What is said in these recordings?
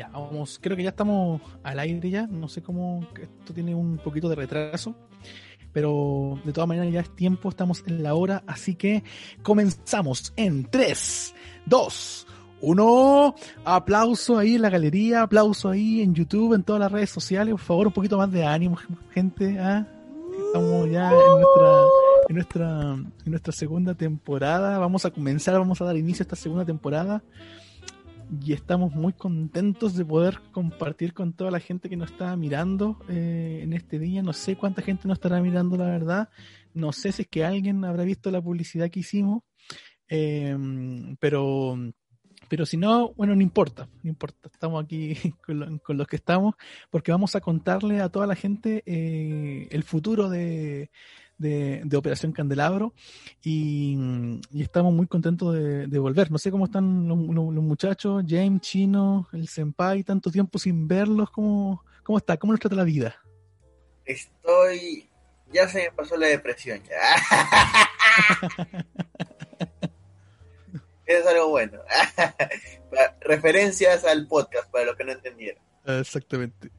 Ya, vamos, creo que ya estamos al aire ya, no sé cómo, esto tiene un poquito de retraso, pero de todas maneras ya es tiempo, estamos en la hora, así que comenzamos en 3, 2, 1, aplauso ahí en la galería, aplauso ahí en YouTube, en todas las redes sociales, por favor, un poquito más de ánimo, gente, ¿ah? estamos ya en nuestra, en nuestra, en nuestra segunda temporada, vamos a comenzar, vamos a dar inicio a esta segunda temporada y estamos muy contentos de poder compartir con toda la gente que nos está mirando eh, en este día. No sé cuánta gente nos estará mirando, la verdad. No sé si es que alguien habrá visto la publicidad que hicimos, em, pero, pero si no, bueno, no importa, no importa. Estamos aquí con, los que estamos porque vamos a contarle a toda la gente eh, el futuro de, de, Operación Candelabro y, estamos muy contentos de, volver. No sé cómo están los, muchachos, James, Chino, el Senpai, tanto tiempo sin verlos, ¿cómo, cómo está? ¿Cómo nos trata la vida? Estoy... Ya se me pasó la depresión. es algo bueno. Referencias al podcast, para los que no entendieron. Exactamente.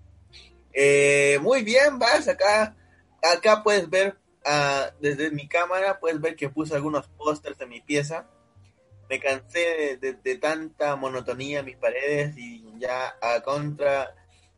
Eh, muy bien, vas acá. Acá puedes ver Ah, desde mi cámara puedes ver que puse algunos pósters en mi pieza. Me cansé de, tanta monotonía en mis paredes y ya a contra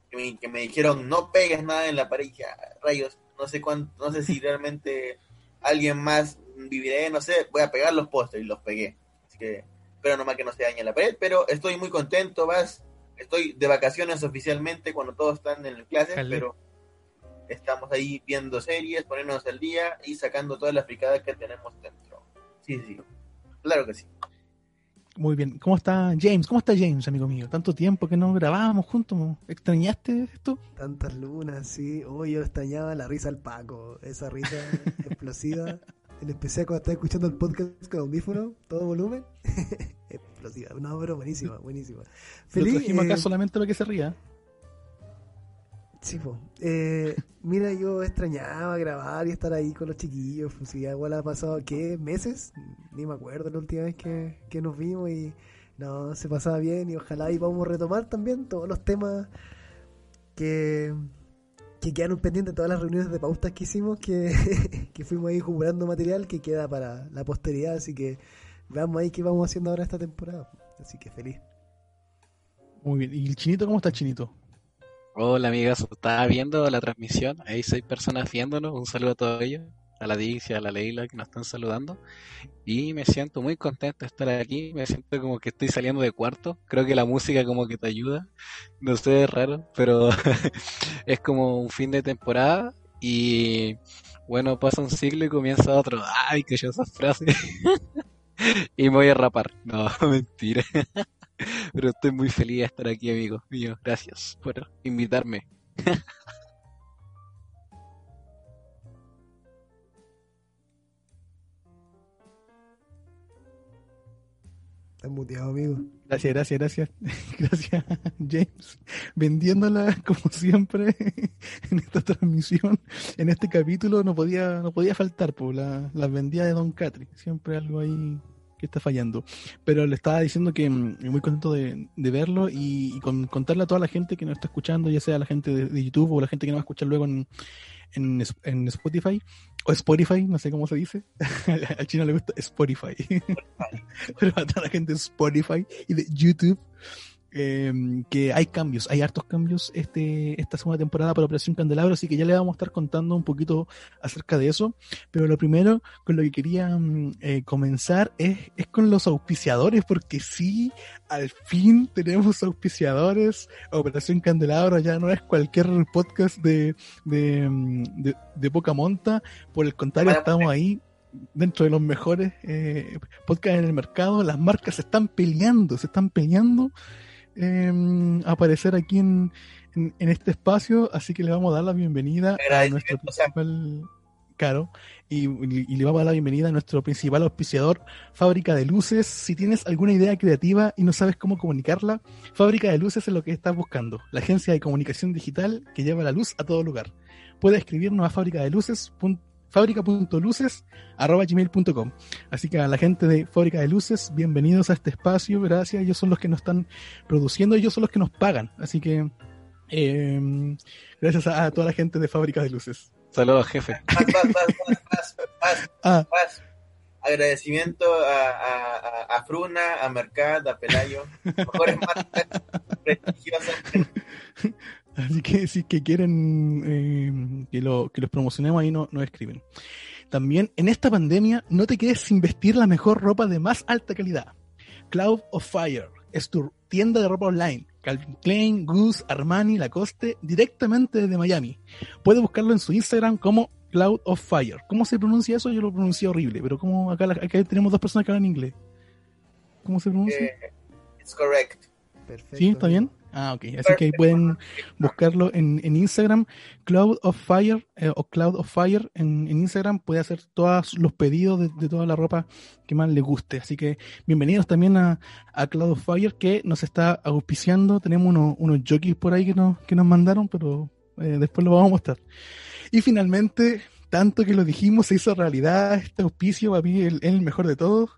que me, dijeron no pegues nada en la pared. Y ah, rayos, no sé cuánto, no sé si realmente alguien más viviré, no sé, voy a pegar los pósters y los pegué. Así que espero nomás que no se dañe la pared, pero estoy muy contento, vas. Estoy de vacaciones oficialmente cuando todos están en clases, pero estamos ahí viendo series, poniéndonos al día y sacando todas las fricadas que tenemos dentro. Sí, sí, claro que sí. Muy bien. ¿Cómo está James? ¿Cómo está James, amigo mío? Tanto tiempo que no grabábamos juntos. ¿Extrañaste esto? Tantas lunas, sí. Oh, yo extrañaba la risa al Paco. Esa risa explosiva. En especial cuando estaba escuchando el podcast con audífono, todo volumen. explosiva. No, pero buenísima, buenísima. Feliz. Lo trajimos acá eh, solamente para que se ría. Sí, eh, mira, yo extrañaba grabar y estar ahí con los chiquillos. Pues, si igual ha pasado, ¿qué? ¿Meses? Ni me acuerdo la última vez que, nos vimos y no, se pasaba bien y ojalá y vamos a retomar también todos los temas que, que quedaron pendientes, todas las reuniones de pautas que hicimos, que, que fuimos ahí jugando material que queda para la posteridad. Así que veamos ahí qué vamos haciendo ahora esta temporada. Así que feliz. Muy bien. ¿Y el chinito cómo está el chinito? Hola amigas, estaba viendo la transmisión, hay seis personas viéndonos, un saludo a todos ellos, a la Dixie, a la Leila que nos están saludando. Y me siento muy contento de estar aquí, me siento como que estoy saliendo de cuarto, creo que la música como que te ayuda, no sé, es raro, pero es como un fin de temporada. Y bueno, pasa un siglo y comienza otro, ay, que yo esa frase. Y me voy a rapar, no, mentira. Pero estoy muy feliz de estar aquí, amigos míos. Gracias por invitarme. Estás muteado, amigo. Gracias, gracias, gracias. Gracias, James. Vendiéndola como siempre en esta transmisión, en este capítulo no podía, no podía faltar, pues la, la vendía de Don Catri. Siempre algo ahí está fallando. Pero le estaba diciendo que mm, muy contento de, verlo y, contarle a toda la gente que nos está escuchando, ya sea la gente de, YouTube o la gente que nos va a escuchar luego en, en, Spotify o Spotify, no sé cómo se dice. Al chino le gusta Spotify. Pero a toda la gente de Spotify y de YouTube Em, que hay cambios, hay hartos cambios este, esta segunda temporada para Operación Candelabro, así que ya le vamos a estar contando un poquito acerca de eso. Pero lo primero con lo que quería mm, eh, comenzar es, es, con los auspiciadores, porque sí, al fin tenemos auspiciadores. Operación Candelabro ya no es cualquier podcast de, de, mm, de, poca monta, por el contrario, estamos ahí dentro de los mejores eh, podcasts en el mercado. Las marcas se están peleando, se están peleando eh, aparecer aquí en, en, en este espacio, así que le vamos a dar la bienvenida a nuestro principal, Caro, y, y le vamos a dar la bienvenida a nuestro principal auspiciador, Fábrica de Luces. Si tienes alguna idea creativa y no sabes cómo comunicarla, Fábrica de Luces es lo que estás buscando, la agencia de comunicación digital que lleva la luz a todo lugar. Puedes escribirnos a fábrica de luces fábrica.luces.gmail.com Así que a la gente de Fábrica de Luces, bienvenidos a este espacio, gracias. Ellos son los que nos están produciendo, ellos son los que nos pagan. Así que eh, gracias a, a toda la gente de Fábrica de Luces. Saludos, jefe. Más, más, más, más, más, más, Ah, más. Agradecimiento a, a, Fruna, a Mercat, a Pelayo, mejores marcas prestigiosas. Así que si que quieren eh, que, lo, que los promocionemos ahí, no, nos escriben. También en esta pandemia no te quedes sin vestir la mejor ropa de más alta calidad. Cloud of Fire es tu tienda de ropa online. Calvin Klein, Goose, Armani, Lacoste, directamente desde Miami. Puedes buscarlo en su Instagram como Cloud of Fire. ¿Cómo se pronuncia eso? Yo lo pronuncié horrible, pero como acá, tenemos dos personas que hablan inglés. ¿Cómo se pronuncia? Eh, it's correct. Perfecto. ¿Sí? ¿Está bien? Ah, ok. Así que ahí pueden buscarlo en, en Instagram, Cloud of Fire eh, o Cloud of Fire en, en Instagram. Puede hacer todos los pedidos de, de toda la ropa que más le guste. Así que bienvenidos también a, a Cloud of Fire que nos está auspiciando. Tenemos unos, unos jockeys por ahí que nos, que nos mandaron, pero eh, después lo vamos a mostrar. Y finalmente, tanto que lo dijimos, se hizo realidad este auspicio, para mí el, el mejor de todos.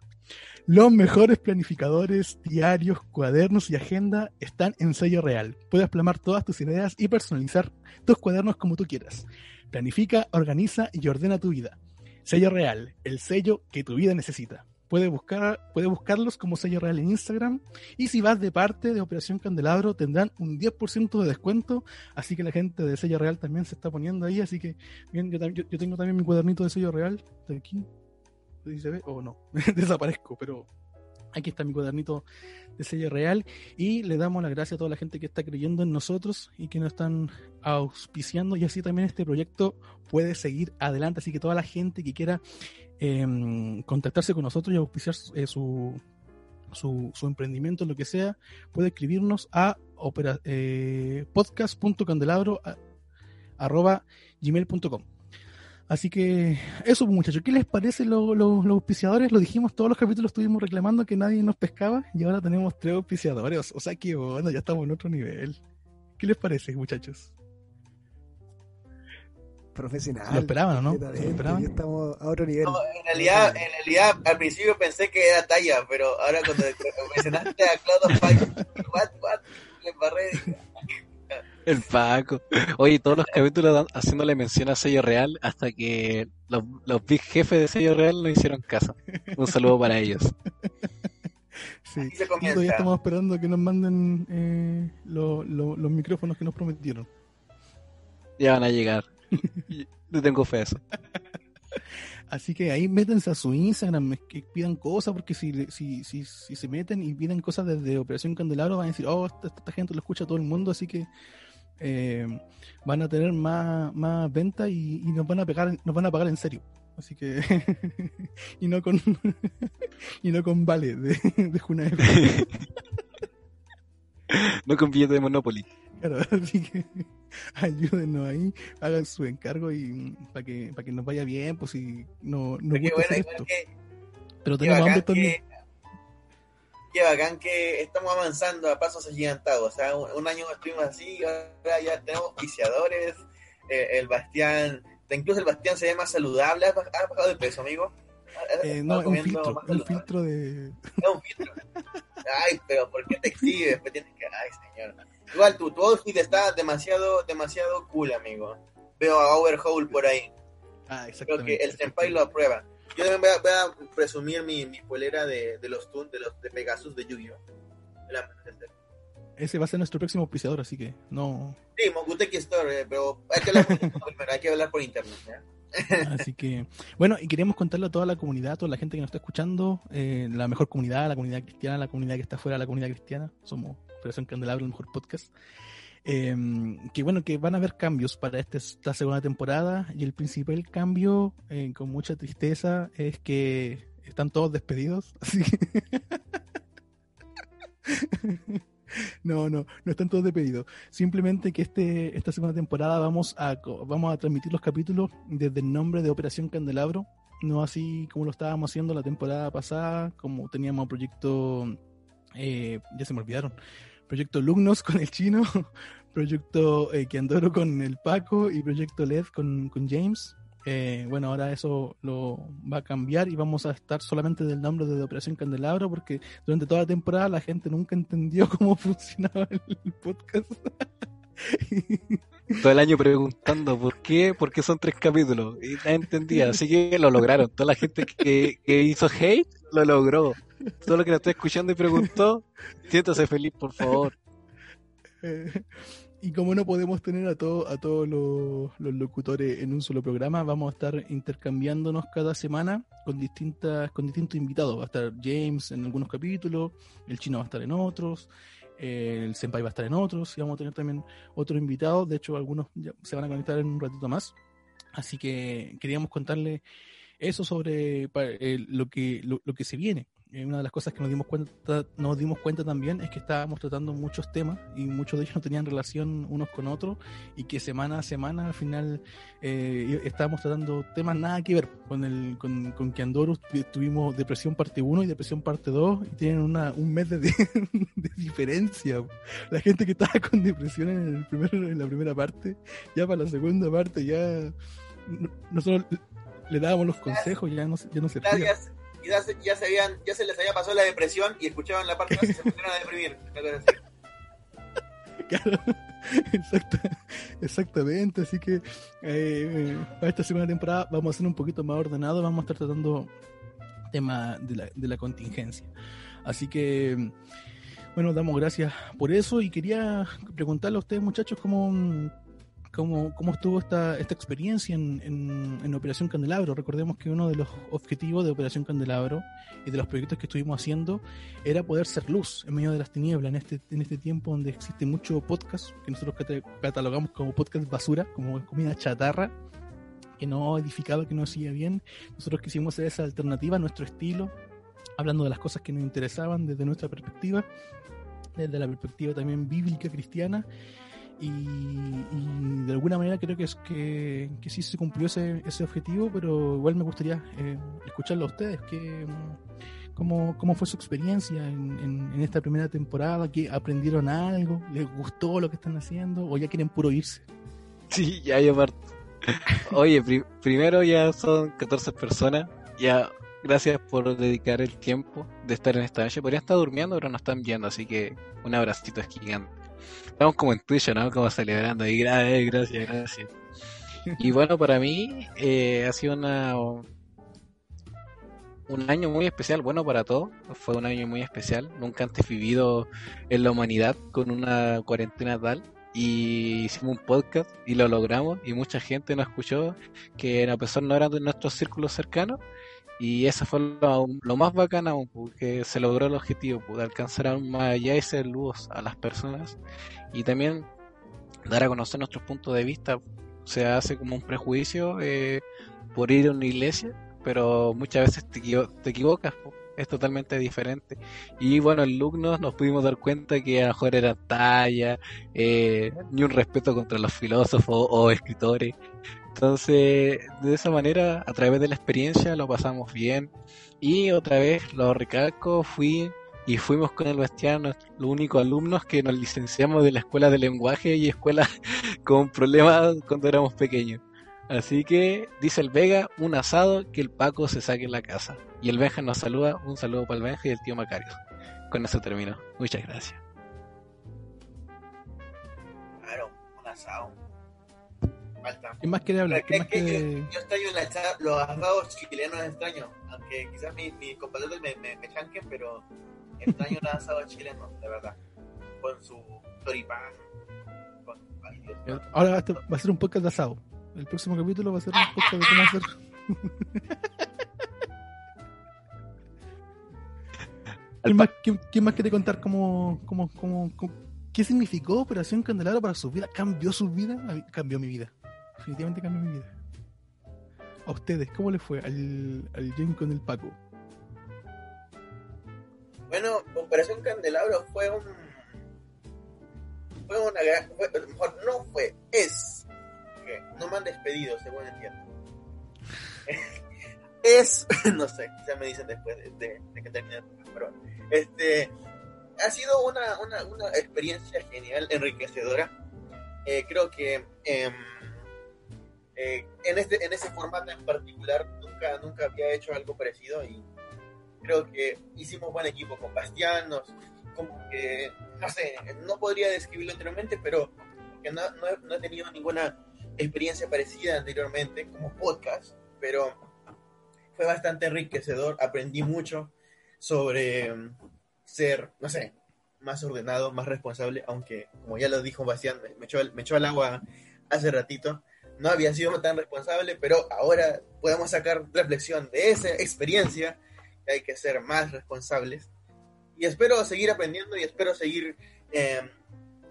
Los mejores planificadores, diarios, cuadernos y agenda están en sello real. Puedes plasmar todas tus ideas y personalizar tus cuadernos como tú quieras. Planifica, organiza y ordena tu vida. Sello real, el sello que tu vida necesita. Puedes, buscar, buscarlos como sello real en Instagram. Y si vas de parte de Operación Candelabro, tendrán un 10% de descuento. Así que la gente de sello real también se está poniendo ahí. Así que, bien, yo tengo también mi cuadernito de sello real. De aquí. O no, desaparezco, pero aquí está mi cuadernito de sello real y le damos las gracias a toda la gente que está creyendo en nosotros y que nos están auspiciando. Y así también este proyecto puede seguir adelante, así que toda la gente que quiera em, contactarse con nosotros y auspiciar eh, su, su, su emprendimiento, lo que sea, puede escribirnos a opera, eh, podcast.candelabro arroba gmail.com. Así que eso, pues, muchachos. ¿Qué les parece lo- lo- los auspiciadores? Lo dijimos, todos los capítulos estuvimos reclamando que nadie nos pescaba y ahora tenemos tres auspiciadores. O sea que bueno, ya estamos en otro nivel. ¿Qué les parece, muchachos? Profesional. Lo esperaban, ¿o no? completamente. ¿Lo esperaban? Ya estamos a otro nivel. No, en realidad, en realidad, al principio pensé que era talla, pero ahora cuando mencionaste a Cloud of Fire, what, what, le embarré. El Paco. Oye, todos los capítulos dan- haciéndole mención a sello real hasta que los, los big jefes de sello real no hicieron caso. Un saludo para ellos. Sí. Todavía estamos esperando que nos manden eh, lo- lo- los micrófonos que nos prometieron. Ya van a llegar. Le tengo fe a eso. Así que ahí métanse a su Instagram, es que pidan cosas, porque si, le- si, si, si se meten y piden cosas desde Operación Candelabro, van a decir, oh, esta, esta gente lo escucha todo el mundo, así que eh, van a tener más, más ventas y, y nos van a pegar, nos van a pagar en serio. Así que y no con y no con vale de, de Junaep. No con billete de Monopoly. Claro, así que ayúdenos ahí, hagan su encargo y para que para que nos vaya bien, pues si no nos Qué gusta bueno, hacer esto. que, Pero tenemos hambre bacán también. que, qué bacán que estamos avanzando a pasos agigantados. O sea, un, un año estuvimos así, ahora ya tenemos auspiciadores. eh, el Bastián, incluso el Bastián se ve más saludable. ¿Has baj- has bajado de peso, amigo? ¿Has- Eh, no, es un filtro, un de... Es un filtro. Ay, pero ¿por qué te exhibes? Pues tienes que... Ay, señor. Igual tu, tu outfit está demasiado, demasiado cool, amigo. Veo a Overhaul por ahí. Ah, Creo que el senpai lo aprueba. Yo también voy a, voy a presumir mi, mi polera de, de los Toon, de los de Pegasus de Yu-Gi-Oh! Ese va a ser nuestro próximo auspiciador, así que no... Sí, Moguteki Store, eh, pero hay que hablar por primero, hay que hablar por internet. ¿ya? Así que, bueno, y queremos contarle a toda la comunidad, a toda la gente que nos está escuchando, eh, la mejor comunidad, la comunidad cristiana, la comunidad que está fuera de la comunidad cristiana, somos Operación Candelabro, el mejor podcast, eh, que bueno, que van a haber cambios para este- esta segunda temporada, y el principal cambio, eh, con mucha tristeza, es que están todos despedidos. No, no, no están todos de pedido. Simplemente que este, esta segunda temporada vamos a, vamos a transmitir los capítulos desde el nombre de Operación Candelabro, no así como lo estábamos haciendo la temporada pasada, como teníamos proyecto, eh, ya se me olvidaron, proyecto Lugnos con el chino, proyecto eh, Kiandoro con el Paco y proyecto LED con, con James. Eh, bueno, ahora eso lo va a cambiar y vamos a estar solamente del nombre de Operación Candelabro porque durante toda la temporada la gente nunca entendió cómo funcionaba el podcast. Todo el año preguntando por qué, por qué son tres capítulos. Y nadie entendía, así que lo lograron. Toda la gente que, que hizo hate lo logró. Todo lo que lo está escuchando y preguntó, siéntase feliz, por favor. Eh, y como no podemos tener a, todo, a todos los, los locutores en un solo programa, vamos a estar intercambiándonos cada semana con distintas con distintos invitados. Va a estar James en algunos capítulos, el chino va a estar en otros, el senpai va a estar en otros, y vamos a tener también otros invitados. De hecho, algunos se van a conectar en un ratito más. Así que queríamos contarle eso sobre eh, lo que lo que se viene. Una de las cosas que nos dimos cuenta nos dimos cuenta también es que estábamos tratando muchos temas y muchos de ellos no tenían relación unos con otros y que semana a semana al final eh, estábamos tratando temas nada que ver con el con, con que Andorus tuvimos depresión parte 1 y depresión parte 2 y tienen una, un mes de, diferencia. La gente que estaba con depresión en, el primer, en la primera parte ya para la segunda parte ya no- nosotros le dábamos los consejos ya no, ya no se Ya, ría. ya, se- habían, ya se les había pasado la depresión y escuchaban la parte 2 y se pusieron a deprimir. Claro, exacta- exactamente. Así que eh, para esta segunda temporada vamos a ser un poquito más ordenados, vamos a estar tratando tema de la, de la contingencia. Así que, bueno, damos gracias por eso y quería preguntarle a ustedes, muchachos, cómo, cómo, cómo estuvo esta, esta experiencia en, en- en Operación Candelabro. Recordemos que uno de los objetivos de Operación Candelabro y de los proyectos que estuvimos haciendo era poder ser luz en medio de las tinieblas en este, en este tiempo donde existe mucho podcast que nosotros cata- catalogamos como podcast basura, como comida chatarra, que no edificaba, que no hacía bien. Nosotros quisimos hacer esa alternativa nuestro estilo, hablando de las cosas que nos interesaban desde nuestra perspectiva, desde la perspectiva también bíblica cristiana. Y, y de alguna manera creo que es que, que sí se cumplió ese, ese objetivo, pero igual me gustaría eh, escucharlo a ustedes. Que, ¿Cómo, ¿Cómo fue su experiencia en, en- esta primera temporada? ¿Qué ¿Aprendieron algo? ¿Les gustó lo que están haciendo? ¿O ya quieren puro irse? Sí, ya yo parto. Oye, pri- primero ya son 14 personas. Ya, gracias por dedicar el tiempo de estar en esta noche. Podría estar durmiendo, pero no están viendo, así que un abracito es gigante. Estamos como en Twitch, ¿no? Como celebrando. Y gra- eh, gracias, gracias. Y bueno, para mí eh, ha sido una un año muy especial, bueno para todos, fue un año muy especial, nunca antes vivido en la humanidad con una cuarentena tal y hicimos un podcast y lo logramos y mucha gente nos escuchó que a pesar no eran de nuestros círculos cercanos y eso fue lo, más bacán aún, porque se logró el objetivo pues, de alcanzar aún más allá y ser luz a las personas y también dar a conocer nuestros puntos de vista se hace como un prejuicio eh, por ir a una iglesia pero muchas veces te, equivo- te equivocas, es totalmente diferente. Y bueno, en Lugnos nos pudimos dar cuenta que a lo mejor era talla, eh, ni un respeto contra los filósofos o escritores. Entonces, de esa manera, a través de la experiencia, lo pasamos bien. Y otra vez, lo recalco, fui y fuimos con el Bastián, los únicos alumnos que nos licenciamos de la escuela de lenguaje y escuela con problemas cuando éramos pequeños. Así que dice el Vega, un asado que el Paco se saque en la casa. Y el Benja nos saluda, un saludo para el Benja y el tío Macario. Con eso termino. Muchas gracias. Claro, un asado. ¿Quién más quiere hablar? ¿Qué- ¿Quién más qué- qué- quiere- Yo extraño la cha- los asados chilenos extraño, aunque quizás mis mis compatriotas me, me, me chanquen, pero extraño los asados chilenos, de verdad. Con su choripán, con ay, Dios mío. Ahora va a, estar- va a ser un podcast de asado. El próximo capítulo va a ser un podcast de cómo hacer. ¿Quién más, quiere contar cómo, cómo, cómo, cómo- qué significó Operación Candelabro para su vida? ¿Cambió su vida? Cambió mi vida. Definitivamente cambió mi vida. A ustedes, ¿cómo les fue al, al con el Paco? Bueno, Operación Candelabro fue un, fue una mejor no fue, es, no me han despedido, según entiendo. es, no sé, ya me dicen después de, de- de que termine pero este, ha sido una, una, una experiencia genial, enriquecedora. Eh, creo que em, eh, en, este, en ese formato en particular nunca, nunca había hecho algo parecido y creo que hicimos buen equipo con Bastián, nos, como que, no sé, no podría describirlo anteriormente, pero que no, no he, no he tenido ninguna experiencia parecida anteriormente como podcast, pero fue bastante enriquecedor, aprendí mucho sobre mm, ser, no sé, más ordenado, más responsable, aunque como ya lo dijo Bastián, me, echó, me echó al agua hace ratito, no había sido tan responsable, pero ahora podemos sacar reflexión de esa experiencia, que hay que ser más responsables. Y espero seguir aprendiendo y espero seguir eh,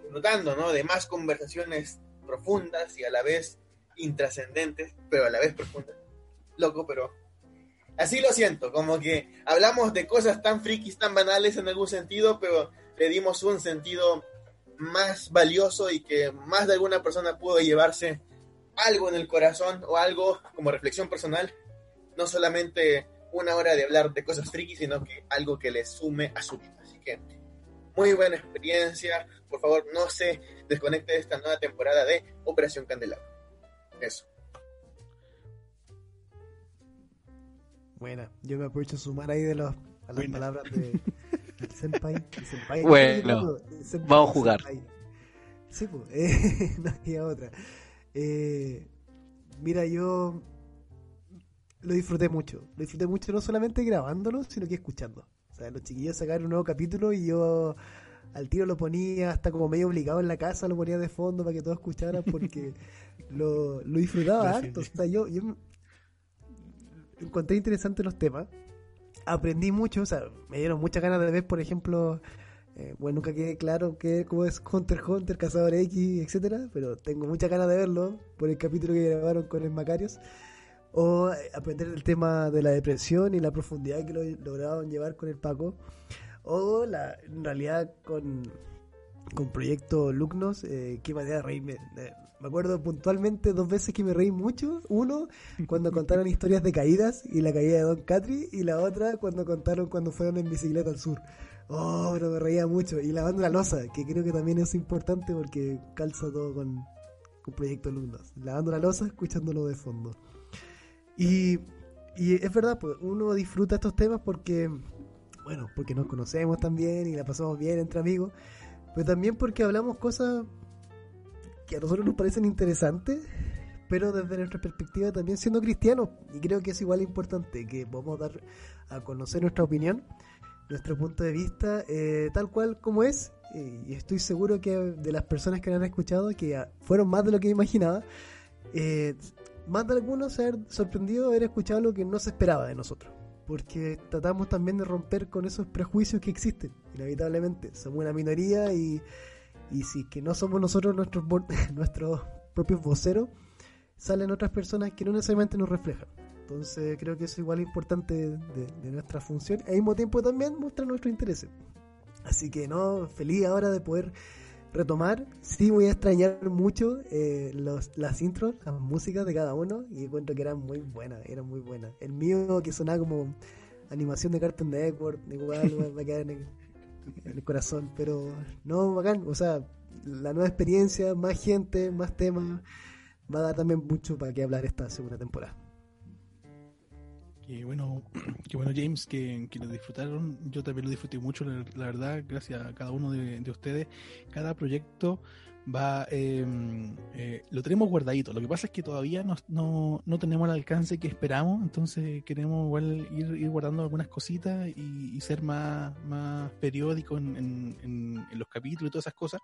disfrutando ¿no? de más conversaciones profundas y a la vez intrascendentes, pero a la vez profundas. Loco, pero así lo siento, como que hablamos de cosas tan frikis, tan banales en algún sentido, pero le dimos un sentido más valioso y que más de alguna persona pudo llevarse algo en el corazón o algo como reflexión personal, no solamente una hora de hablar de cosas frikis, sino que algo que le sume a su vida. Así que muy buena experiencia. Por favor, no se desconecte de esta nueva temporada de Operación Candelabro. Eso. Buena, yo me aprovecho de sumar ahí de los, a las Buena. palabras de, del senpai. el senpai. Bueno, El senpai, vamos a jugar. senpai. Sí, pues, eh, no había otra. Eh, mira, yo lo disfruté mucho. Lo disfruté mucho no solamente grabándolo, sino que escuchando. O sea, los chiquillos sacaron un nuevo capítulo y yo al tiro lo ponía hasta como medio obligado en la casa, lo ponía de fondo para que todos escucharan porque lo, lo disfrutaba harto. O sea, yo, yo encontré interesantes los temas. Aprendí mucho, o sea, me dieron muchas ganas de ver, por ejemplo, eh, bueno, nunca quedé claro que, cómo es Hunter Hunter, Cazador X, etcétera, pero tengo muchas ganas de verlo por el capítulo que grabaron con el Macarios. O eh, aprender el tema de la depresión y la profundidad que lo lograron llevar con el Paco. O la, en realidad con, con Proyecto Lucnos, eh, qué manera de reírme. Eh, me acuerdo puntualmente dos veces que me reí mucho. Uno, cuando contaron historias de caídas y la caída de Don Catri. Y la otra, cuando contaron cuando fueron en bicicleta al sur. Oh, pero me reía mucho. Y lavando la losa, que creo que también es importante porque calza todo con, con Proyecto Alumnos. Lavando la losa, escuchándolo de fondo. Y, y es verdad, pues uno disfruta estos temas porque, bueno, porque nos conocemos también y la pasamos bien entre amigos. Pero también porque hablamos cosas que a nosotros nos parecen interesantes, pero desde nuestra perspectiva también siendo cristianos. Y creo que es igual importante que podamos dar a conocer nuestra opinión nuestro punto de vista eh, tal cual como es y estoy seguro que de las personas que han escuchado que fueron más de lo que imaginaba eh, más de algunos se han sorprendido de haber escuchado lo que no se esperaba de nosotros porque tratamos también de romper con esos prejuicios que existen inevitablemente. Somos una minoría y, y si es que no somos nosotros nuestros nuestros propios voceros salen otras personas que no necesariamente nos reflejan entonces creo que eso igual es importante de, de nuestra función. Al mismo tiempo también muestra nuestro interés. Así que no, feliz ahora de poder retomar. Sí voy a extrañar mucho eh, los, las intros, las músicas de cada uno. Y encuentro que eran muy buenas, eran muy buenas. El mío que sonaba como animación de Cartoon Network, igual va- va a quedar en el, en el corazón. Pero no, bacán. O sea, la nueva experiencia, más gente, más temas. Va a dar también mucho para que hablar esta segunda temporada. Qué bueno, qué bueno James, que, que lo disfrutaron. Yo también lo disfruté mucho, la, verdad, gracias a cada uno de, de ustedes. Cada proyecto va, eh, eh, lo tenemos guardadito. Lo que pasa es que todavía no, no, no tenemos el alcance que esperamos, entonces queremos igual ir, guardando algunas cositas y, ser más, más periódico en- en los capítulos y todas esas cosas.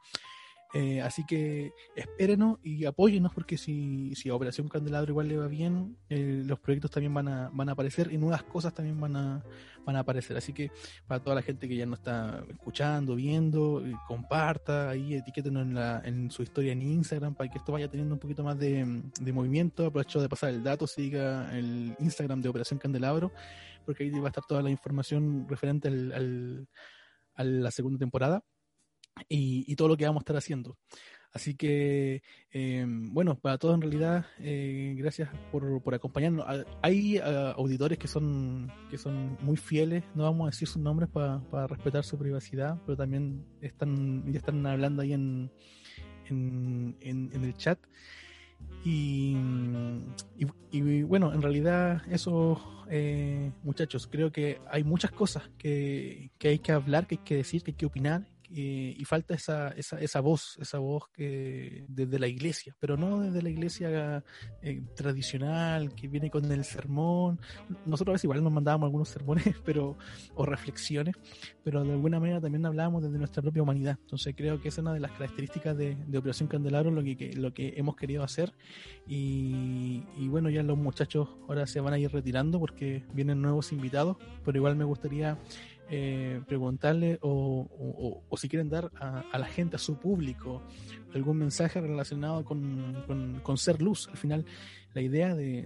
Eh, así que espérenos y apóyennos porque si, si a Operación Candelabro igual le va bien, eh, los proyectos también van a, van a aparecer y nuevas cosas también van a, van a aparecer. Así que para toda la gente que ya no está escuchando, viendo, eh, comparta, ahí etiquétenos en, la, en su historia en Instagram para que esto vaya teniendo un poquito más de, de movimiento. Aprovecho de pasar el dato, siga el Instagram de Operación Candelabro, porque ahí va a estar toda la información referente al, al- a la segunda temporada. Y, todo lo que vamos a estar haciendo. Así que, eh, bueno, para todos en realidad, eh, gracias por, por acompañarnos. Ah, Hay ah, auditores que son, que son muy fieles, no vamos a decir sus nombres para para respetar su privacidad, pero también están, ya están hablando ahí en, en, en, el chat. Y, y, y bueno, en realidad eso, eh, muchachos, creo que hay muchas cosas que, que hay que hablar, que hay que decir, que hay que opinar eh, y falta esa, esa, esa voz, esa voz que desde la iglesia, pero no desde la iglesia eh, tradicional que viene con el sermón. Nosotros a veces igual nos mandábamos algunos sermones pero, o reflexiones, pero de alguna manera también hablábamos desde nuestra propia humanidad. Entonces creo que esa es una de las características de, de Operación Candelabro, lo que, lo que hemos querido hacer. Y bueno, ya los muchachos ahora se van a ir retirando porque vienen nuevos invitados, pero igual me gustaría eh, preguntarle o, o, si quieren dar a, la gente, a su público, algún mensaje relacionado con, con, ser luz. Al final, la idea de,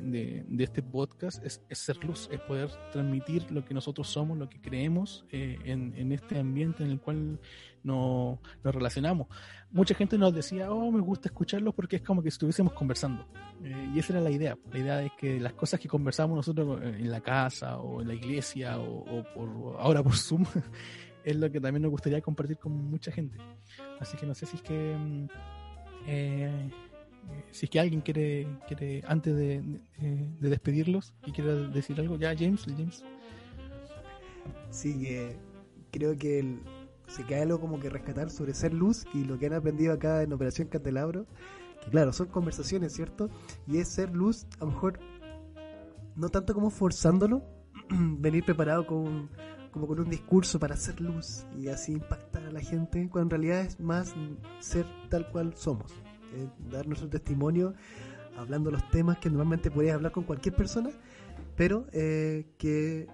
de, este podcast es, es, ser luz, es poder transmitir lo que nosotros somos, lo que creemos eh, en, en, este ambiente en el cual nos, relacionamos. Mucha gente nos decía, oh, me gusta escucharlos porque es como que estuviésemos conversando. Eh, y esa era la idea. La idea es que las cosas que conversamos nosotros en la casa o en la iglesia o, o por, ahora por Zoom es lo que también nos gustaría compartir con mucha gente. Así que no sé si es que... Eh, si es que alguien quiere, quiere antes de, de, de, despedirlos y quiere decir algo, ya James, James. Sí, que creo que el, se queda algo como que rescatar sobre ser luz y lo que han aprendido acá en Operación Candelabro, que claro, son conversaciones, ¿cierto? Y es ser luz, a lo mejor, no tanto como forzándolo, venir preparado con, como con un discurso para hacer luz y así impactar a la gente, cuando en realidad es más ser tal cual somos, eh, dar nuestro testimonio hablando los temas que normalmente podrías hablar con cualquier persona, pero eh, que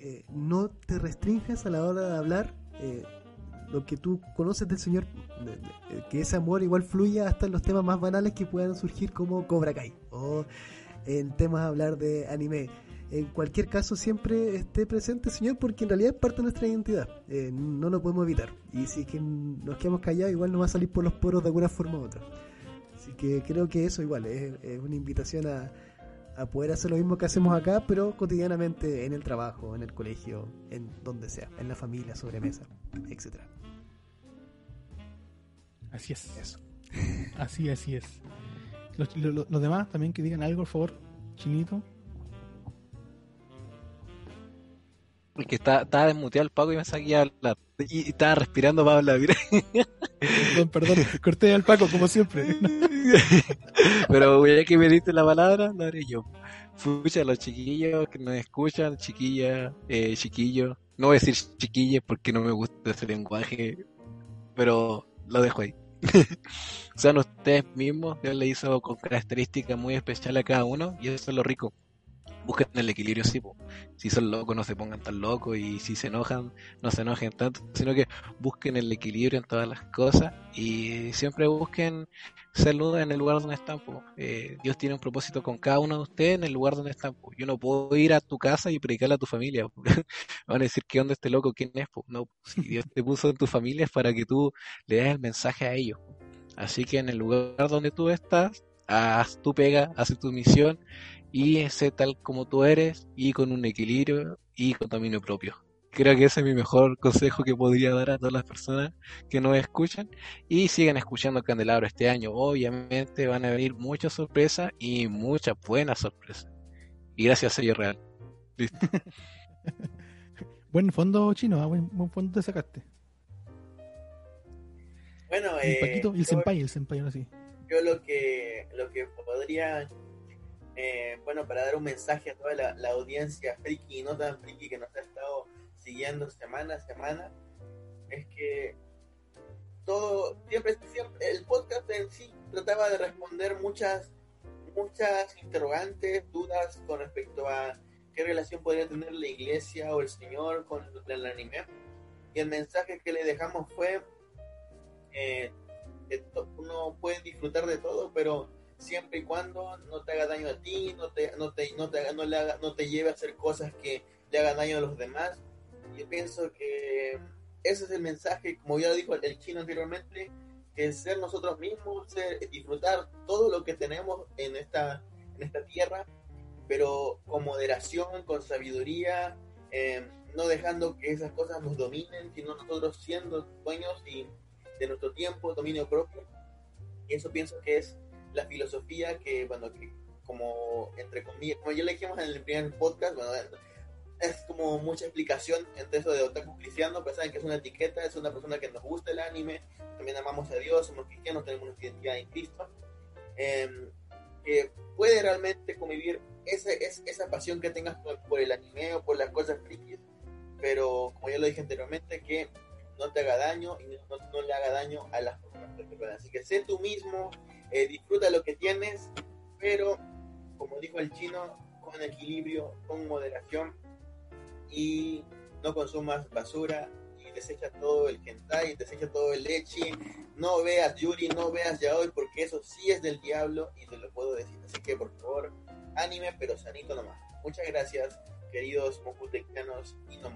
eh, no te restringes a la hora de hablar eh, lo que tú conoces del Señor, que ese amor igual fluya hasta en los temas más banales que puedan surgir como Cobra Kai o en temas a hablar de anime. En cualquier caso siempre esté presente Señor porque en realidad es parte de nuestra identidad, eh, no lo podemos evitar. Y si es que nos quedamos callados igual nos va a salir por los poros de alguna forma u otra. Así que creo que eso igual es, es una invitación a, a poder hacer lo mismo que hacemos acá, pero cotidianamente en el trabajo, en el colegio, en donde sea, en la familia, sobremesa, etcétera. Así es. Eso. Así, así es. Los, demás también que digan algo, por favor, chinito. El que está, estaba desmuteado el Paco y me saqué a hablar. Y, y estaba respirando para hablar, mira. Perdón, perdón, corté al Paco como siempre. Pero ya que me diste la palabra, lo haré yo. Escucha los chiquillos que nos escuchan, chiquillas, eh, chiquillos. No voy a decir chiquillas porque no me gusta ese lenguaje, pero lo dejo ahí. Sean ustedes mismos, Dios le hizo con características muy especiales a cada uno y eso es lo rico busquen el equilibrio, sí, po. si son locos no se pongan tan locos y si se enojan no se enojen tanto, sino que busquen el equilibrio en todas las cosas y siempre busquen ser luz en el lugar donde están. Eh, Dios tiene un propósito con cada uno de ustedes en el lugar donde están. Yo no puedo ir a tu casa y predicarle a tu familia. Van a decir que onda este loco, quién es. Po? No, si Dios te puso en tu familia es para que tú le des el mensaje a ellos. Así que en el lugar donde tú estás, haz tu pega, haz tu misión y sé tal como tú eres y con un equilibrio y con dominio propio. Creo que ese es mi mejor consejo que podría dar a todas las personas que nos escuchan y sigan escuchando Candelabro este año. Obviamente van a venir muchas sorpresas y muchas buenas sorpresas. Y gracias, sello real. Listo. buen fondo chino, ¿eh? buen, buen, fondo te sacaste. Bueno, el eh, Paquito el senpai, el senpai ahora sí. Yo lo que, lo que podría eh, bueno, para dar un mensaje a toda la, la, audiencia friki y no tan friki que nos ha estado siguiendo semana a semana, es que todo, siempre, siempre, el podcast en sí trataba de responder muchas, muchas interrogantes, dudas con respecto a qué relación podría tener la iglesia o el Señor con el anime. Y el mensaje que le dejamos fue, eh, uno puede disfrutar de todo, pero siempre y cuando no te haga daño a ti, no te, no te, no te, no le haga, no te lleve a hacer cosas que le hagan daño a los demás. Yo pienso que ese es el mensaje, como ya dijo el chino anteriormente, que es ser nosotros mismos, disfrutar todo lo que tenemos en esta, en esta tierra, pero con moderación, con sabiduría, eh, no dejando que esas cosas nos dominen, sino nosotros siendo dueños y de nuestro tiempo, dominio propio. Y eso pienso que es la filosofía que, bueno, que como entre comillas, como ya le dijimos en el primer podcast, bueno, es como mucha explicación entre eso de otaku cristiano, pero saben que es una etiqueta, es una persona que nos gusta el anime, también amamos a Dios, somos cristianos, tenemos una identidad en Cristo, em, que puede realmente convivir esa, es, esa pasión que tengas por, el anime o por las cosas frikis, pero como ya lo dije anteriormente, que no te haga daño y no, le haga daño a las personas que te Así que sé tú mismo, eh, disfruta lo que tienes, pero como dijo el chino, con equilibrio, con moderación y no consumas basura y desecha todo el hentai, desecha todo el leche, no veas Yuri, no veas Yaoi porque eso sí es del diablo y te lo puedo decir. Así que por favor, anime pero sanito nomás. Muchas gracias, queridos mocutecanos y no.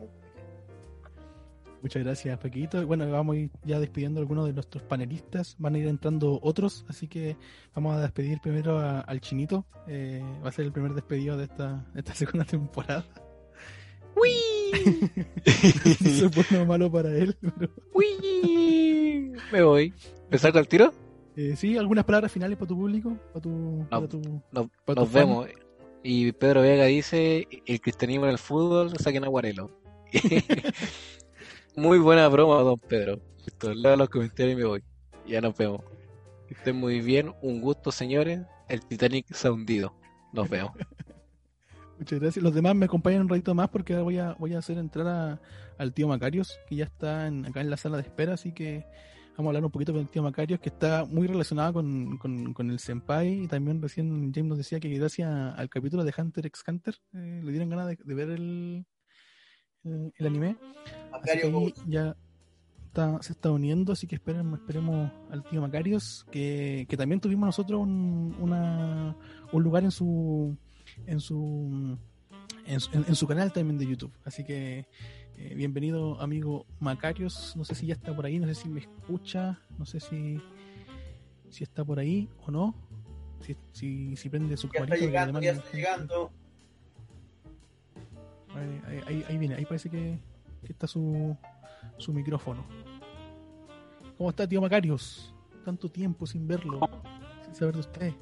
Muchas gracias, Paquito. Bueno, vamos a ir ya despidiendo a algunos de nuestros panelistas. Van a ir entrando otros, así que vamos a despedir primero al Chinito. Eh, va a ser el primer despedido de esta, de esta segunda temporada. ¡Uy! Se pone malo para él. ¡Uy! Me voy. ¿Me salgo al tiro? Eh, sí, algunas palabras finales para tu público. Para tu, para tu, nos vemos. Y Pedro Vega dice: el cristianismo en el fútbol, saquen aguarelo. muy buena broma, don Pedro. Listo, leo los comentarios y me voy. Ya nos vemos. Que estén muy bien. Un gusto, señores. El Titanic se ha hundido. Nos vemos. Muchas gracias. Los demás me acompañan un ratito más porque ahora voy a, voy a hacer entrar al tío Macarios, que ya está acá en la sala de espera, así que vamos a hablar un poquito con el tío Macarios, que está muy relacionado con, el Senpai, y también recién James nos decía que gracias al capítulo de Hunter x Hunter eh, le dieron ganas de, ver el, el, anime. Así que ya está, se está uniendo, así que esperemos, esperemos al tío Macarios, que, que también tuvimos nosotros un, una, un lugar en su en su, en su, canal también de YouTube. Así que eh, bienvenido amigo Macarios. No sé si ya está por ahí, no sé si me escucha, no sé si, si está por ahí o no. Si, si, si prende su ya Está llegando, ya está llegando. Ahí, ahí, viene, ahí parece que, que está su, su micrófono. ¿Cómo está, tío Macarios? Tanto tiempo sin verlo, sin saber de usted.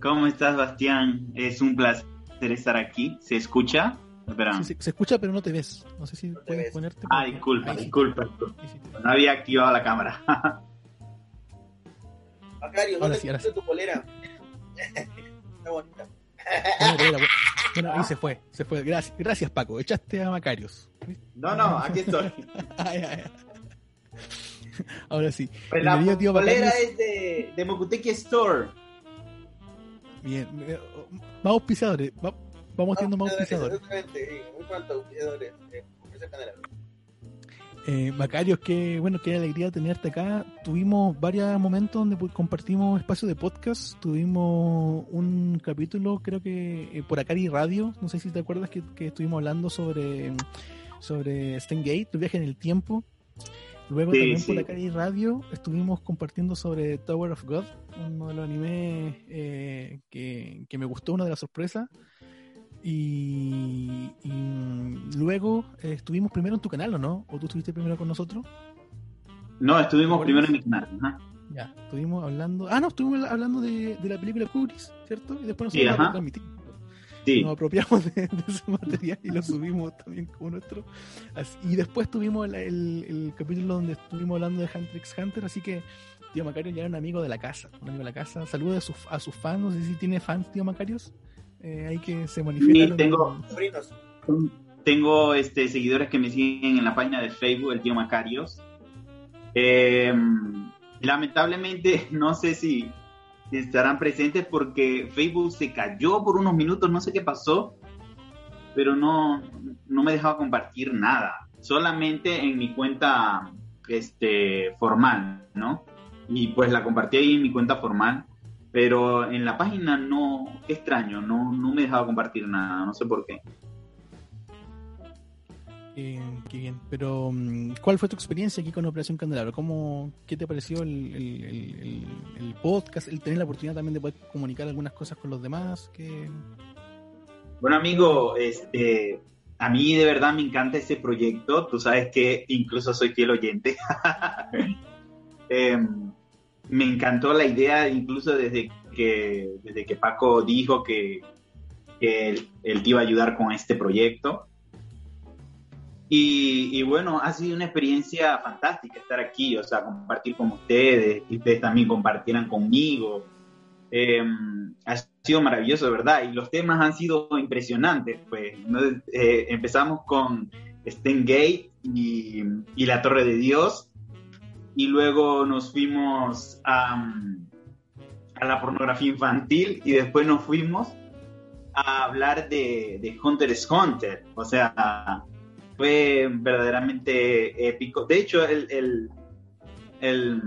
¿Cómo estás, Bastián? Es un placer estar aquí. ¿Se escucha? Sí, se, escucha, pero no te ves. No sé si puedes ponerte. Ah, disculpa, disculpa. no había activado la cámara. Macario, ¿dónde sí, tu polera? Está bonita. Bueno, ahí se fue, se fue. Gracias, gracias Paco, echaste a Macarios. No, no, aquí estoy. Ahora sí. Pues la polera es de, de Mokuteki Store. Bien, eh, vamos pisadores, vamos teniendo más pisadores. Eh, Macarios, que bueno, qué alegría tenerte acá. Tuvimos varios momentos donde compartimos espacio de podcast. Tuvimos un capítulo, creo que eh, por Acari Radio. No sé si te acuerdas que, que estuvimos hablando sobre, sobre Stengate, tu viaje en el tiempo. Luego también por acá en radio estuvimos compartiendo sobre Tower of God, uno de los animes eh, que, me gustó, una de las sorpresas. Y, luego eh, estuvimos primero en tu canal, ¿o no? ¿O tú estuviste primero con nosotros? No, estuvimos primero en mi canal. Ya, estuvimos hablando. Ah, no, estuvimos hablando de, la película Kuris, ¿cierto? Y después nos sí, transmitimos nos apropiamos de, ese material y lo subimos también como nuestro. y después tuvimos el, capítulo donde estuvimos hablando de Hunter x Hunter, así que tío Macario ya era un amigo de la casa, un amigo de la casa. Saludos a sus, a sus fans, no sé si tiene fans, tío Macarios. Eh, hay que se manifiesta. tengo, tengo este, seguidores que me siguen en la página de Facebook, el tío Macarios. Eh, lamentablemente, no sé si estarán presentes porque Facebook se cayó por unos minutos, no sé qué pasó, pero no, no me dejaba compartir nada, solamente en mi cuenta este, formal, ¿no? Y pues la compartí ahí en mi cuenta formal, pero en la página no, qué extraño, no, no me dejaba compartir nada, no sé por qué. Qué, qué bien. Pero, mm, ¿cuál fue tu experiencia aquí con Operación Candelabro? ¿Cómo, ¿Qué te pareció el, el- el- el- podcast? El tener la oportunidad también de poder comunicar algunas cosas con los demás. ¿Qué, Bueno, amigo, este, a mí de verdad me encanta ese proyecto. Tú sabes que incluso soy fiel oyente. Em, me encantó la idea, incluso desde que, desde que Paco dijo que, que él, él te iba a ayudar con este proyecto. Y, y bueno, ha sido una experiencia fantástica estar aquí, o sea, compartir con ustedes, que ustedes también compartieran conmigo. Eh, ha sido maravilloso, verdad, y los temas han sido impresionantes. Pues ¿no? Eh, empezamos con Stengate y, y la Torre de Dios, y luego nos fuimos a, a la pornografía infantil, y después nos fuimos a hablar de, de Hunter x Hunter. O sea, fue verdaderamente épico. De hecho, el, el, el,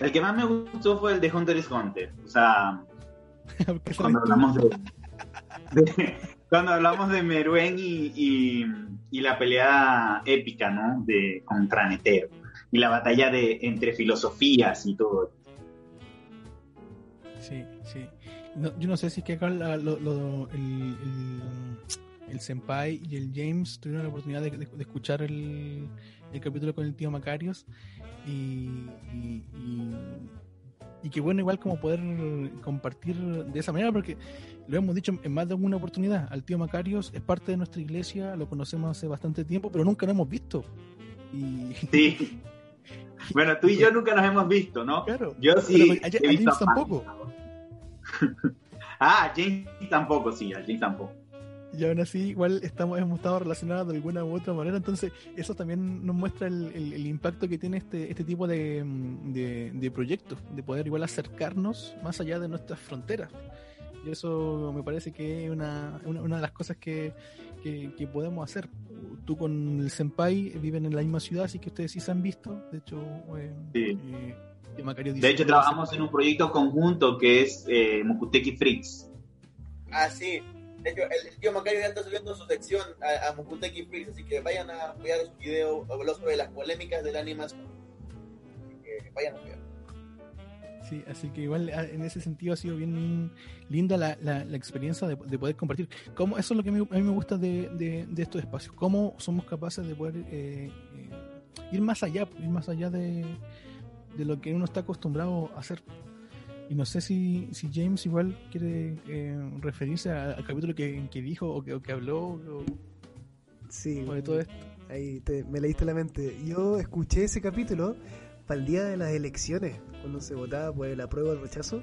el que más me gustó fue el de Hunter x Hunter. O sea, cuando hablamos de, de- cuando hablamos de Meruén y, y, y la pelea épica, ¿no? De contra Netero y la batalla de entre filosofías y todo. Sí, sí. No, yo no sé si es que acá la- lo- lo- el, el, el Senpai y el James tuvieron la oportunidad de, de- de escuchar el, el capítulo con el tío Macarios y, y, y, y que bueno, igual como poder compartir de esa manera, porque lo hemos dicho en más de alguna oportunidad, al tío Macarios es parte de nuestra iglesia, lo conocemos hace bastante tiempo, pero nunca lo hemos visto. Y Sí. Bueno, tú y yo nunca nos hemos visto, ¿no? claro, Yo sí. a, James tampoco. Ah, James tampoco, sí, a James tampoco. Y aún así, igual estamos, hemos estado relacionados de alguna u otra manera. Entonces, eso también nos muestra el, el- el impacto que tiene este, este tipo de, mm, de, de proyectos, de poder igual acercarnos más allá de nuestras fronteras. Y eso me parece que es una, una, una de las cosas que, que, que podemos hacer. Tú con el Senpai viven en la misma ciudad, así que ustedes sí se han visto. De hecho, eh, Sí. eh, que Macario dice De hecho, trabajamos en un proyecto conjunto que es eh, Mokuteki Freaks. Ah, sí. De hecho, el, tío Macario ya está subiendo su sección a, a Mokuteki Freaks, así que vayan a ver su video, sobre las polémicas de la animación. Así que vayan a ver. Sí, así que igual a- en ese sentido ha sido bien linda la, la, experiencia de, de poder compartir. Cómo, eso es lo que a mí, me gusta de, de, de estos espacios. Cómo somos capaces de poder eh, eh, ir más allá, ir más allá de, de lo que uno está acostumbrado a hacer. Y no sé si, si James igual quiere eh, referirse al capítulo que, que dijo o que, o que habló o, Sí, o de todo esto. ahí te- me leíste la mente. Yo escuché ese capítulo para el día de las elecciones, cuando se votaba por el apruebo o el rechazo.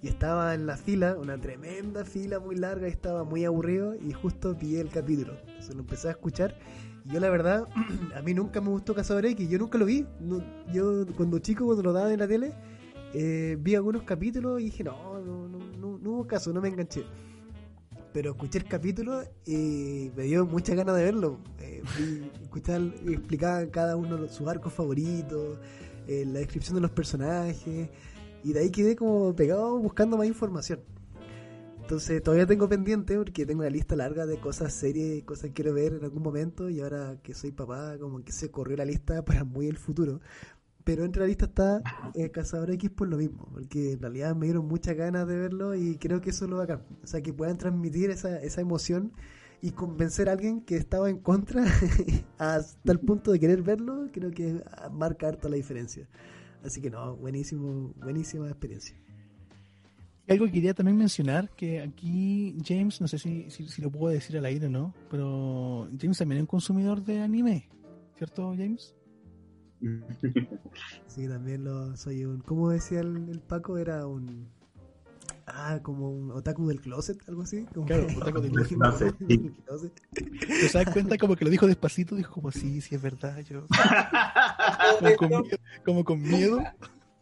Y estaba en la fila, una tremenda fila muy larga, y estaba muy aburrido y justo pillé el capítulo. Entonces lo empecé a escuchar. Y yo la verdad, a mí nunca me gustó Cazador X, yo nunca lo vi. No- yo cuando chico, cuando lo daban en la tele, eh, vi algunos capítulos y dije, no, no, no, no, no hubo caso, no me enganché. Pero escuché el capítulo y me dio muchas ganas de verlo. Eh, escuchar, explicaban cada uno sus arcos favoritos, eh, la descripción de los personajes, y de ahí quedé como pegado buscando más información. Entonces todavía tengo pendiente porque tengo una lista larga de cosas, series, cosas que quiero ver en algún momento y ahora que soy papá como que se corrió la lista para muy el futuro. Pero entre la lista está eh, Cazador X por lo mismo, porque en realidad me dieron muchas ganas de verlo y creo que eso es lo bacán. O sea, que puedan transmitir esa, esa emoción y convencer a alguien que estaba en contra hasta el punto de querer verlo, creo que marca harto la diferencia. Así que no, buenísimo, buenísima experiencia. Algo que quería también mencionar, que aquí James, no sé si, si, si lo puedo decir al aire o no, pero James también es un consumidor de anime, ¿cierto James? Sí, también lo soy un. ¿Cómo decía el, el Paco? Era un. Ah, como un otaku del closet, algo así. Como Claro, otaku del closet. Sí. ¿Te das cuenta como que lo dijo despacito? Dijo como, sí, sí es verdad, yo... Como con miedo, como con miedo.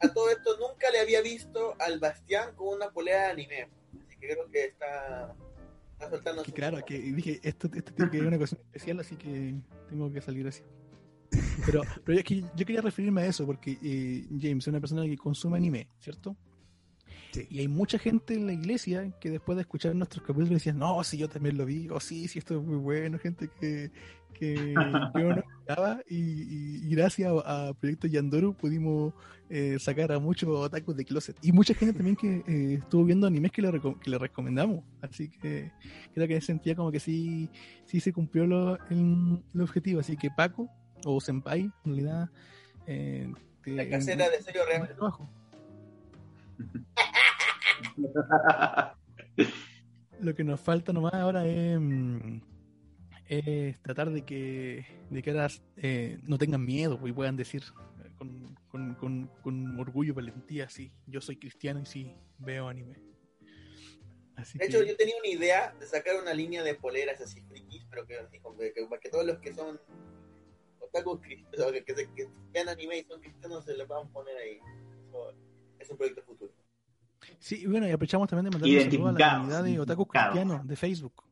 a todo esto nunca le había visto al Bastián con una polea de anime. Así que creo que está, está soltando Que su- claro, que dije, esto, esto tiene que ser una cosa especial, así que tengo que salir así. Pero, pero es que yo quería referirme a eso, porque eh, James es una persona que consume anime, ¿cierto? Sí. Y hay mucha gente en la iglesia que después de escuchar nuestros capítulos decían, no, sí, yo también lo vi, o sí, sí, esto es muy bueno, gente que, que, uno no esperaba, y, y- y gracias a, a Proyecto Yandoru pudimos eh, sacar a muchos otakus de closet. Y mucha gente también que eh, estuvo viendo animes que le, que le recomendamos. Así que creo que sentía como que sí, sí se cumplió lo, el, el objetivo. Así que Paco, o Senpai, en realidad, eh, te- La casera de sello real. trabajo. Lo que nos falta nomás ahora es, mm, es tratar de que, de que ahora eh, no tengan miedo y puedan decir eh, con, con, con, con orgullo y valentía, sí, yo soy cristiano y sí, veo anime. Así De hecho, que, yo tenía una idea de sacar una línea de poleras así frikis, pero que, que, que- que todos los que son otakus cristianos, que, que, que vean anime y son cristianos, se les van a poner ahí. Eso es un proyecto futuro. sí, y bueno, y aprovechamos también de mandar un saludo a la comunidad de otakus cristianos de Facebook.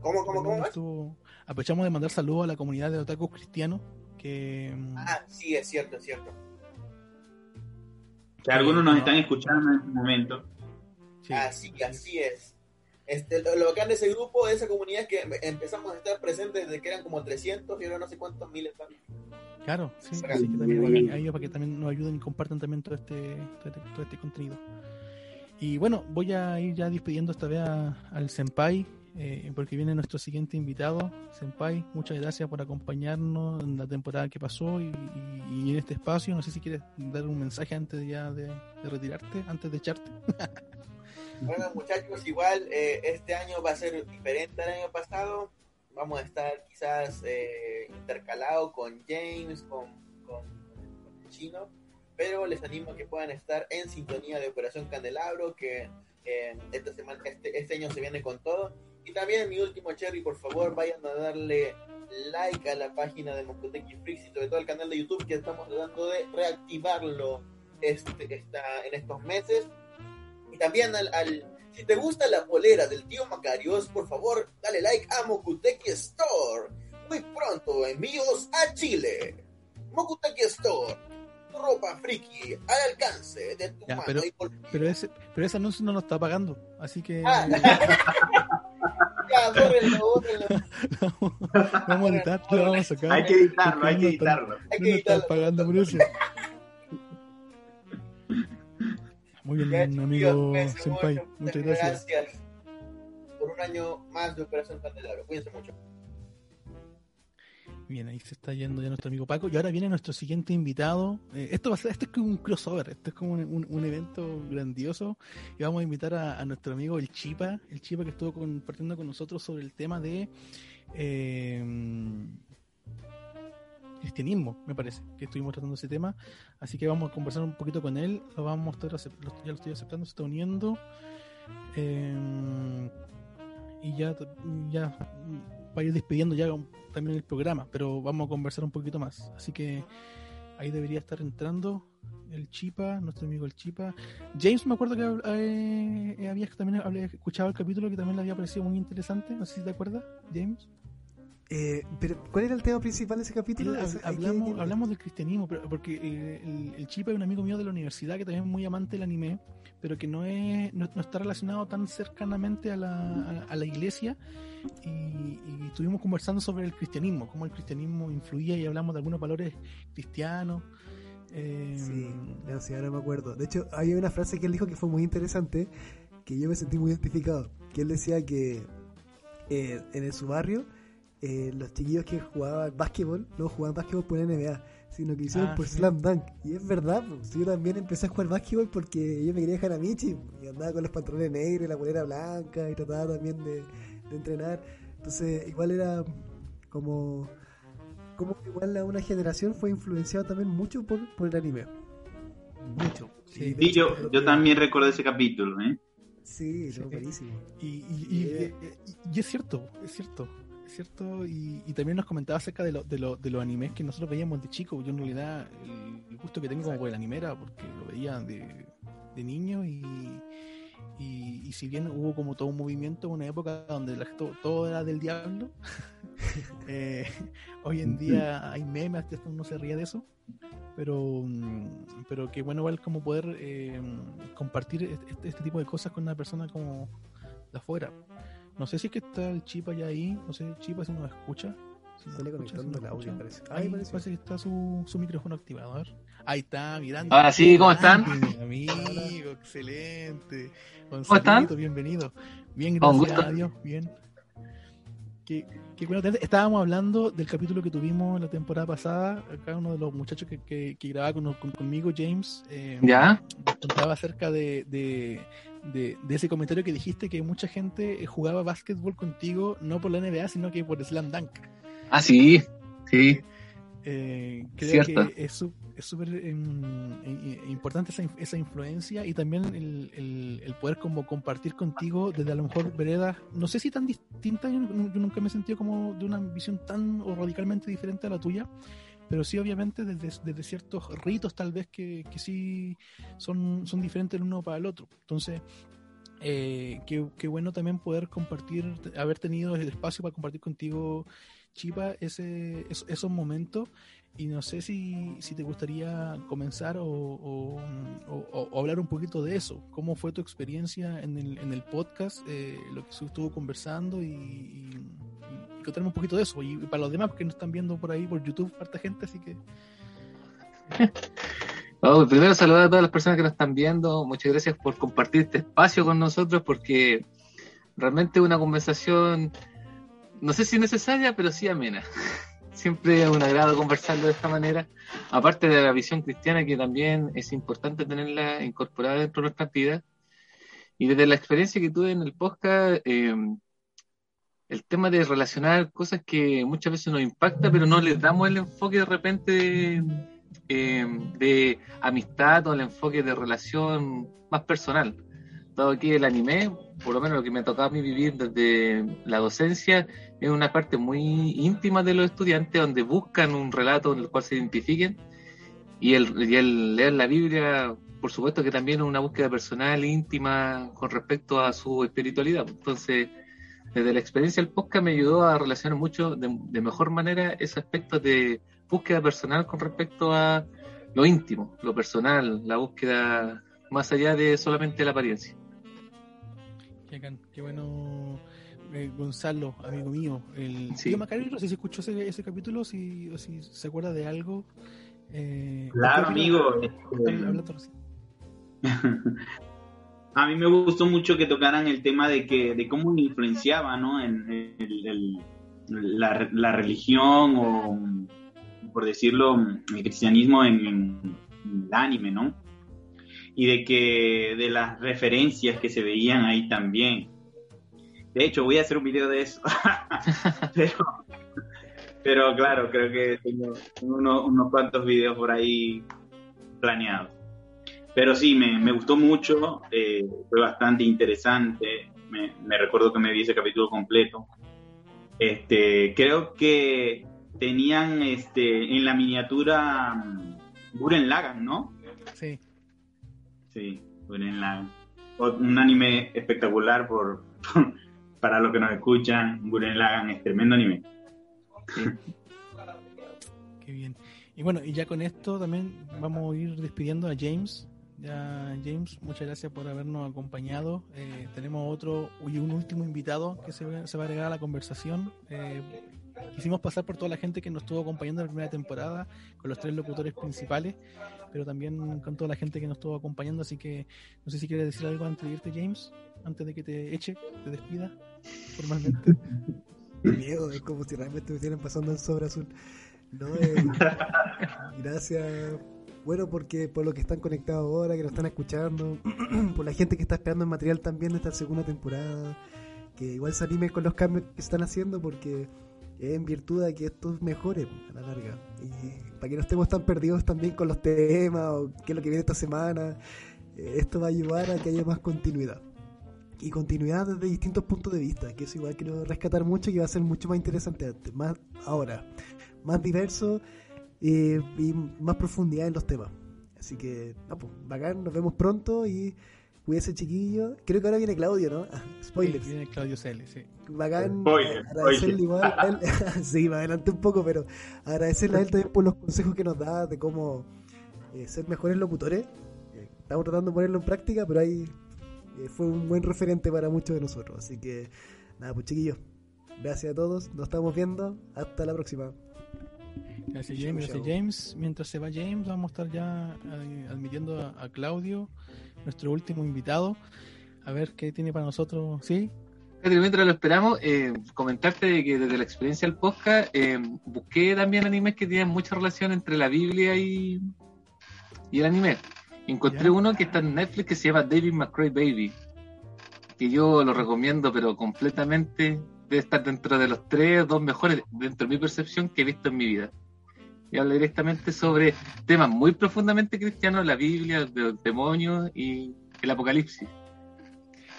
¿Cómo, cómo, cómo? Estuvo- aprovechamos de mandar saludos a la comunidad de otakus cristianos que... mm, Ah, sí, es cierto, es cierto. Que algunos nos están escuchando en este momento. sí, así, así es. Este, lo, lo bacán de ese grupo, de esa comunidad, es que em- empezamos a estar presentes desde que eran como 300 y ahora no sé cuántos miles van. Claro, sí, Sí. así que también bacán a ellos para que también nos ayuden y compartan también todo este, todo este, todo este contenido. Y bueno, voy a ir ya despidiendo esta vez a- al Senpai, eh, porque viene nuestro siguiente invitado. Senpai, muchas gracias por acompañarnos en la temporada que pasó y, y- y en este espacio. No sé si quieres dar un mensaje antes de ya de, de retirarte, antes de echarte. Bueno, muchachos, igual eh, este año va a ser diferente al año pasado. Vamos a estar quizás eh, intercalado con James, con, con, con el chino, pero les animo a que puedan estar en sintonía de Operación Candelabro, que eh, esta semana, este, este año se viene con todo. Y también mi último cherry, por favor, vayan a darle like a la página de Mokuteki Freaks y sobre todo al canal de YouTube que estamos tratando de reactivarlo este, esta, en estos meses. Y también al, al- si te gusta la polera del tío Macarios, por favor, dale like a Mokuteki Store. Muy pronto, envíos a Chile. Mokuteki Store. Ropa friki al alcance de tu Ya, mano pero- y bolsillo. Pero ese, pero ese anuncio no nos está pagando, así que Ah. Ya, bórrenlo, bórrenlo. vamos a editar, lo vamos a sacar. Hay que editarlo, hay que no editarlo. Hay No que nos están editarlo. pagando por eso. Muy bien, Ya, amigo Senpai. mucho. Muchas gracias. Gracias por un año más de Operación Candelabro. Cuídense mucho. Bien, ahí se está yendo ya nuestro amigo Paco. Y ahora viene nuestro siguiente invitado. Eh, esto va a ser, esto es como un crossover, esto es como un, un- un evento grandioso. Y vamos a invitar a, a nuestro amigo el Chipa, el Chipa que estuvo compartiendo con nosotros sobre el tema de eh, cristianismo, me parece, que estuvimos tratando ese tema. Así que vamos a conversar un poquito con él. Lo vamos a estar ya lo estoy aceptando, se está uniendo. Eh, y ya, ya mm, va a ir despidiendo ya también el programa, pero vamos a conversar un poquito más. Así que ahí debería estar entrando el Chipa, nuestro amigo el Chipa. James, me acuerdo que eh, eh, habías también había escuchado el capítulo que también le había parecido muy interesante. No sé si te acuerdas, James. Eh, pero, ¿cuál era el tema principal de ese capítulo? Que- hablamos, del cristianismo, pero porque eh, el, el Chipa es un amigo mío de la universidad que también es muy amante del anime, pero que no es no, no está relacionado tan cercanamente a la, a, a la iglesia. Y, y estuvimos conversando sobre el cristianismo, cómo el cristianismo influía y hablamos de algunos valores cristianos. Eh, Sí, no, sí, ahora me acuerdo. De hecho, hay una frase que él dijo que fue muy interesante, que yo me sentí muy identificado. Que él decía que eh, en su barrio, eh, los chiquillos que jugaban básquetbol no jugaban básquetbol por NBA, sino que hicieron Ah, por sí. Slam Dunk. Y es verdad, pues, yo también empecé a jugar básquetbol porque yo me quería dejar a Michi. Y andaba con los pantalones negros y la polera blanca y trataba también de, de entrenar. Entonces, igual era como como que igual la una generación fue influenciada también mucho por, por el anime. Mucho. Sí, hecho, yo, yo también recuerdo ese capítulo, ¿eh? Sí, Sí. buenísimo. Y, y- y- Eh. y- y es cierto, es cierto, cierto. Y, y también nos comentaba acerca de, lo- de, lo- de los animes que nosotros veíamos de chico. Yo en realidad el gusto que tengo como por el anime era porque lo veía de, de niño y, y, y si bien hubo como todo un movimiento, una época donde la- todo era del diablo, eh, hoy en día hay memes, hasta uno se ríe de eso. pero mm, pero que bueno igual como poder eh, compartir este, este tipo de cosas con una persona como de afuera. No sé si es que está el Chipa ya ahí, no sé, Chipa si nos escucha. Si Sale nos escucha, si nos el audio, escucha. parece. Ahí Ahí parece, parece. que está su, su micrófono activado. A ver. Ahí está, mirando. Ahora sí, ¿cómo están? Amigo, excelente. están? Gonzalito, bienvenido. Bien, Ah, un gracias a Dios, bien. Qué, qué bueno tenerte. Estábamos hablando del capítulo que tuvimos la temporada pasada. Acá uno de los muchachos que, que, que grababa con- con- conmigo, James, eh, ¿Ya? nos contaba acerca de, de, de- de ese comentario que dijiste que mucha gente eh, jugaba básquetbol contigo, no por la NBA, sino que por Slam Dunk. Ah, sí, sí. Eh, creo Cierto. que es súper em, eh, importante esa, esa influencia y también el, el- el poder como compartir contigo desde a lo mejor veredas, no sé si tan distintas, yo, yo nunca me he sentido como de una visión tan o radicalmente diferente a la tuya, pero sí obviamente desde, desde ciertos ritos tal vez que, que sí son, son diferentes el uno para el otro. Entonces, eh, qué, qué bueno también poder compartir, haber tenido el espacio para compartir contigo, Chipa, ese, es- esos momentos. Y no sé si, si te gustaría comenzar o, o- o- o hablar un poquito de eso. ¿Cómo fue tu experiencia en el, en el podcast? eh, lo que se estuvo conversando y, y, y contarme un poquito de eso. Y, para los demás que nos están viendo por ahí por YouTube, harta gente, así que Primero saludar a todas las personas que nos están viendo. Muchas gracias por compartir este espacio con nosotros porque realmente una conversación, no sé si necesaria, pero sí amena. Siempre es un agrado conversarlo de esta manera. Aparte de la visión cristiana que también es importante tenerla incorporada dentro de nuestras vidas. Y desde la experiencia que tuve en el podcast, eh, el tema de relacionar cosas que muchas veces nos impacta, pero no les damos el enfoque de repente eh, de amistad o el enfoque de relación más personal. Dado que el anime, por lo menos lo que me ha tocado a mí vivir desde la docencia, es una parte muy íntima de los estudiantes donde buscan un relato en el cual se identifiquen y el, y el leer la Biblia, por supuesto que también es una búsqueda personal, íntima con respecto a su espiritualidad. Entonces, desde la experiencia del podcast me ayudó a relacionar mucho de, mejor manera ese aspecto de búsqueda personal con respecto a lo íntimo, lo personal, la búsqueda más allá de solamente la apariencia. qué, qué bueno. eh, Gonzalo, amigo mío, el Sí. tío Macario, no sé si escuchó ese, ese capítulo, si, o si se acuerda de algo. Eh, Claro, ¿qué amigo. este. A mí me gustó mucho que tocaran el tema de que de cómo influenciaba, ¿no? En, el- el- la, la religión o, por decirlo, el cristianismo en, en el anime, ¿no? Y de que de las referencias que se veían ahí también. De hecho, voy a hacer un video de eso. pero, pero claro, creo que tengo, tengo unos, cuantos videos por ahí planeados. Pero sí, me, me gustó mucho, eh, fue bastante interesante. Me recuerdo que me vi ese capítulo completo. Este, creo que tenían este, en la miniatura mm, Guren Lagan, ¿no? Sí, Sí, Guren Lagan. Un anime espectacular por, para los que nos escuchan. Guren Lagan es tremendo anime. qué bien. Y bueno, y ya con esto también vamos a ir despidiendo a James. Ya, James, muchas gracias por habernos acompañado. Eh, tenemos otro y un último invitado que se, va- se va a agregar a la conversación. Eh, quisimos pasar por toda la gente que nos estuvo acompañando en la primera temporada, con los tres locutores principales, pero también con toda la gente que nos estuvo acompañando. Así que no sé si quieres decir algo antes de irte, James, antes de que te eche, te despida formalmente. Miedo, es como si realmente me estuvieran pasando el sobre azul. No, eh, gracias. Bueno, porque por lo que están conectados ahora, que nos están escuchando, por la gente que está esperando el material también de esta segunda temporada, que igual se anime con los cambios que están haciendo, porque en virtud de que esto mejore a la larga. Y para que no estemos tan perdidos también con los temas o qué es lo que viene esta semana, eh, esto va a ayudar a que haya más continuidad y continuidad desde distintos puntos de vista, que eso igual quiero rescatar mucho y va a ser mucho más interesante antes, más ahora, más diverso eh, y más profundidad en los temas. Así que, no, pues, bacán, nos vemos pronto y cuídese chiquillo. Creo que ahora viene Claudio, ¿no? Ah, Spoilers. Sí, viene Claudio Cele, sí. Bacán, Spoiler, agradecerle spoiler. igual a él, sí, me adelanté un poco, pero agradecerle a él también por los consejos que nos da de cómo eh, ser mejores locutores. Eh, estamos tratando de ponerlo en práctica, pero ahí eh, fue un buen referente para muchos de nosotros. Así que, nada, pues chiquillos, gracias a todos, nos estamos viendo, hasta la próxima. Gracias James, gracias. James. Mientras se va James, vamos a estar ya eh, admitiendo a, a Claudio, nuestro último invitado. A ver qué tiene para nosotros. ¿Sí? Mientras lo esperamos, eh, comentarte de que desde la experiencia del podcast eh, busqué también animes que tienen mucha relación entre la Biblia y, y el anime. Encontré uno que está en Netflix que se llama David McCray Baby, que yo lo recomiendo, pero completamente debe estar dentro de los tres o dos mejores, dentro de mi percepción, que he visto en mi vida. Y habla directamente sobre temas muy profundamente cristianos, la Biblia, los demonios y el apocalipsis.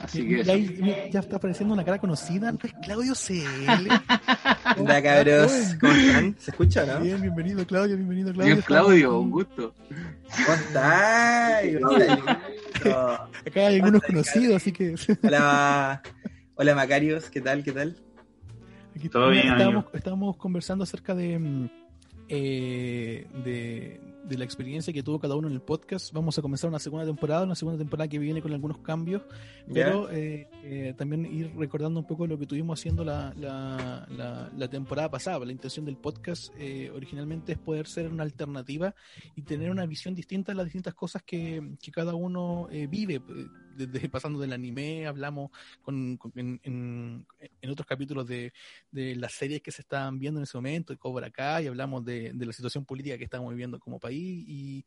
Así que ya está apareciendo una cara conocida. ¿No es Claudio CL? Hola cabros, ¿cómo están? ¿Se escucha, no? Bien, bienvenido Claudio, bienvenido Claudio. Bien, Claudio, un gusto. ¿Cómo? Hola, Acá hay algunos conocidos, así que hola, hola Macarios, ¿qué tal? ¿Qué tal? aquí Todo bien, estábamos, amigo. estábamos conversando acerca de, mm, eh, de, de la experiencia que tuvo cada uno en el podcast. Vamos a comenzar una segunda temporada, una segunda temporada que viene con algunos cambios, pero eh, eh, también ir recordando un poco lo que tuvimos haciendo la, la, la- la temporada pasada. La intención del podcast eh, originalmente es poder ser una alternativa y tener una visión distinta de las distintas cosas que, que cada uno eh, vive. Desde pasando del anime, hablamos con, en, otros capítulos de, las series que se estaban viendo en ese momento, de Cobra Kai, y hablamos de, la situación política que estamos viviendo como país y,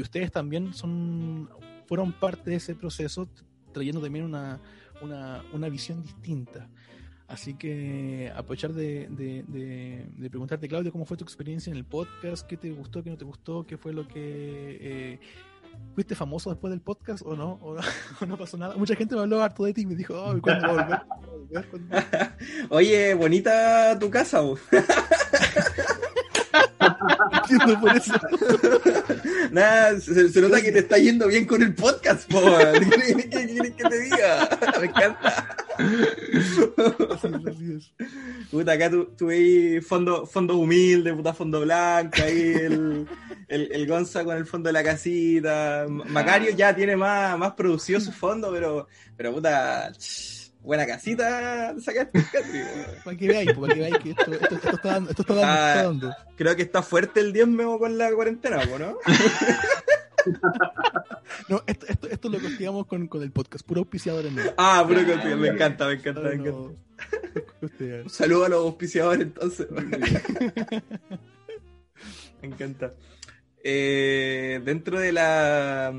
ustedes también son fueron parte de ese proceso trayendo también una, visión distinta. Así que aprovechar de preguntarte, Claudio, cómo fue tu experiencia en el podcast, qué te gustó, qué no te gustó, qué fue lo que... eh, ¿Fuiste famoso después del podcast o no? ¿O no, o no pasó nada? Mucha gente me habló harto de ti y me dijo, oh. Oye, bonita tu casa, vos. Por eso. Nada, se, se nota que te está yendo bien con el podcast, po. ¿Qué quieres que te diga? Me encanta. Puta, acá tu- tuve ahí fondo, fondo humilde, puta fondo blanco, ahí el, el, el Gonza con el fondo de la casita. Macario ya tiene más, más producido su fondo, pero, pero puta, ch, buena casita sacaste, Catri. Para que veáis, para que veáis que esto, esto, esto está dando. Esto está dando, Ah. está dando. Creo que está fuerte el diezmo con la cuarentena, ¿no? No, esto, esto, esto lo costigamos con, con el podcast, puro auspiciadores no. Ah, puro que me encanta, me encanta, me encanta. no. Un saludo a los auspiciadores entonces. Me encanta. Eh, dentro de la...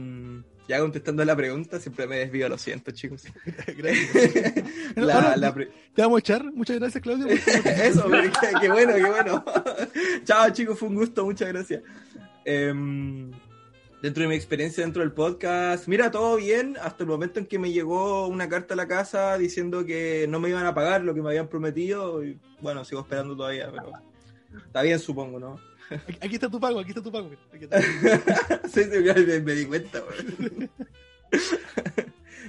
Ya contestando la pregunta, siempre me desvío, lo siento chicos. Gracias. La- Ahora, la pre- Te vamos a echar. Muchas gracias, Claudio. por- Eso, qué, qué bueno, qué bueno. Chao chicos, fue un gusto, muchas gracias. Em, dentro de mi experiencia dentro del podcast, mira, todo bien, hasta el momento en que me llegó una carta a la casa diciendo que no me iban a pagar lo que me habían prometido, y bueno, sigo esperando todavía, pero está bien supongo, ¿no? Aquí, está tu pago, aquí está tu pago. Sí, me, di cuenta.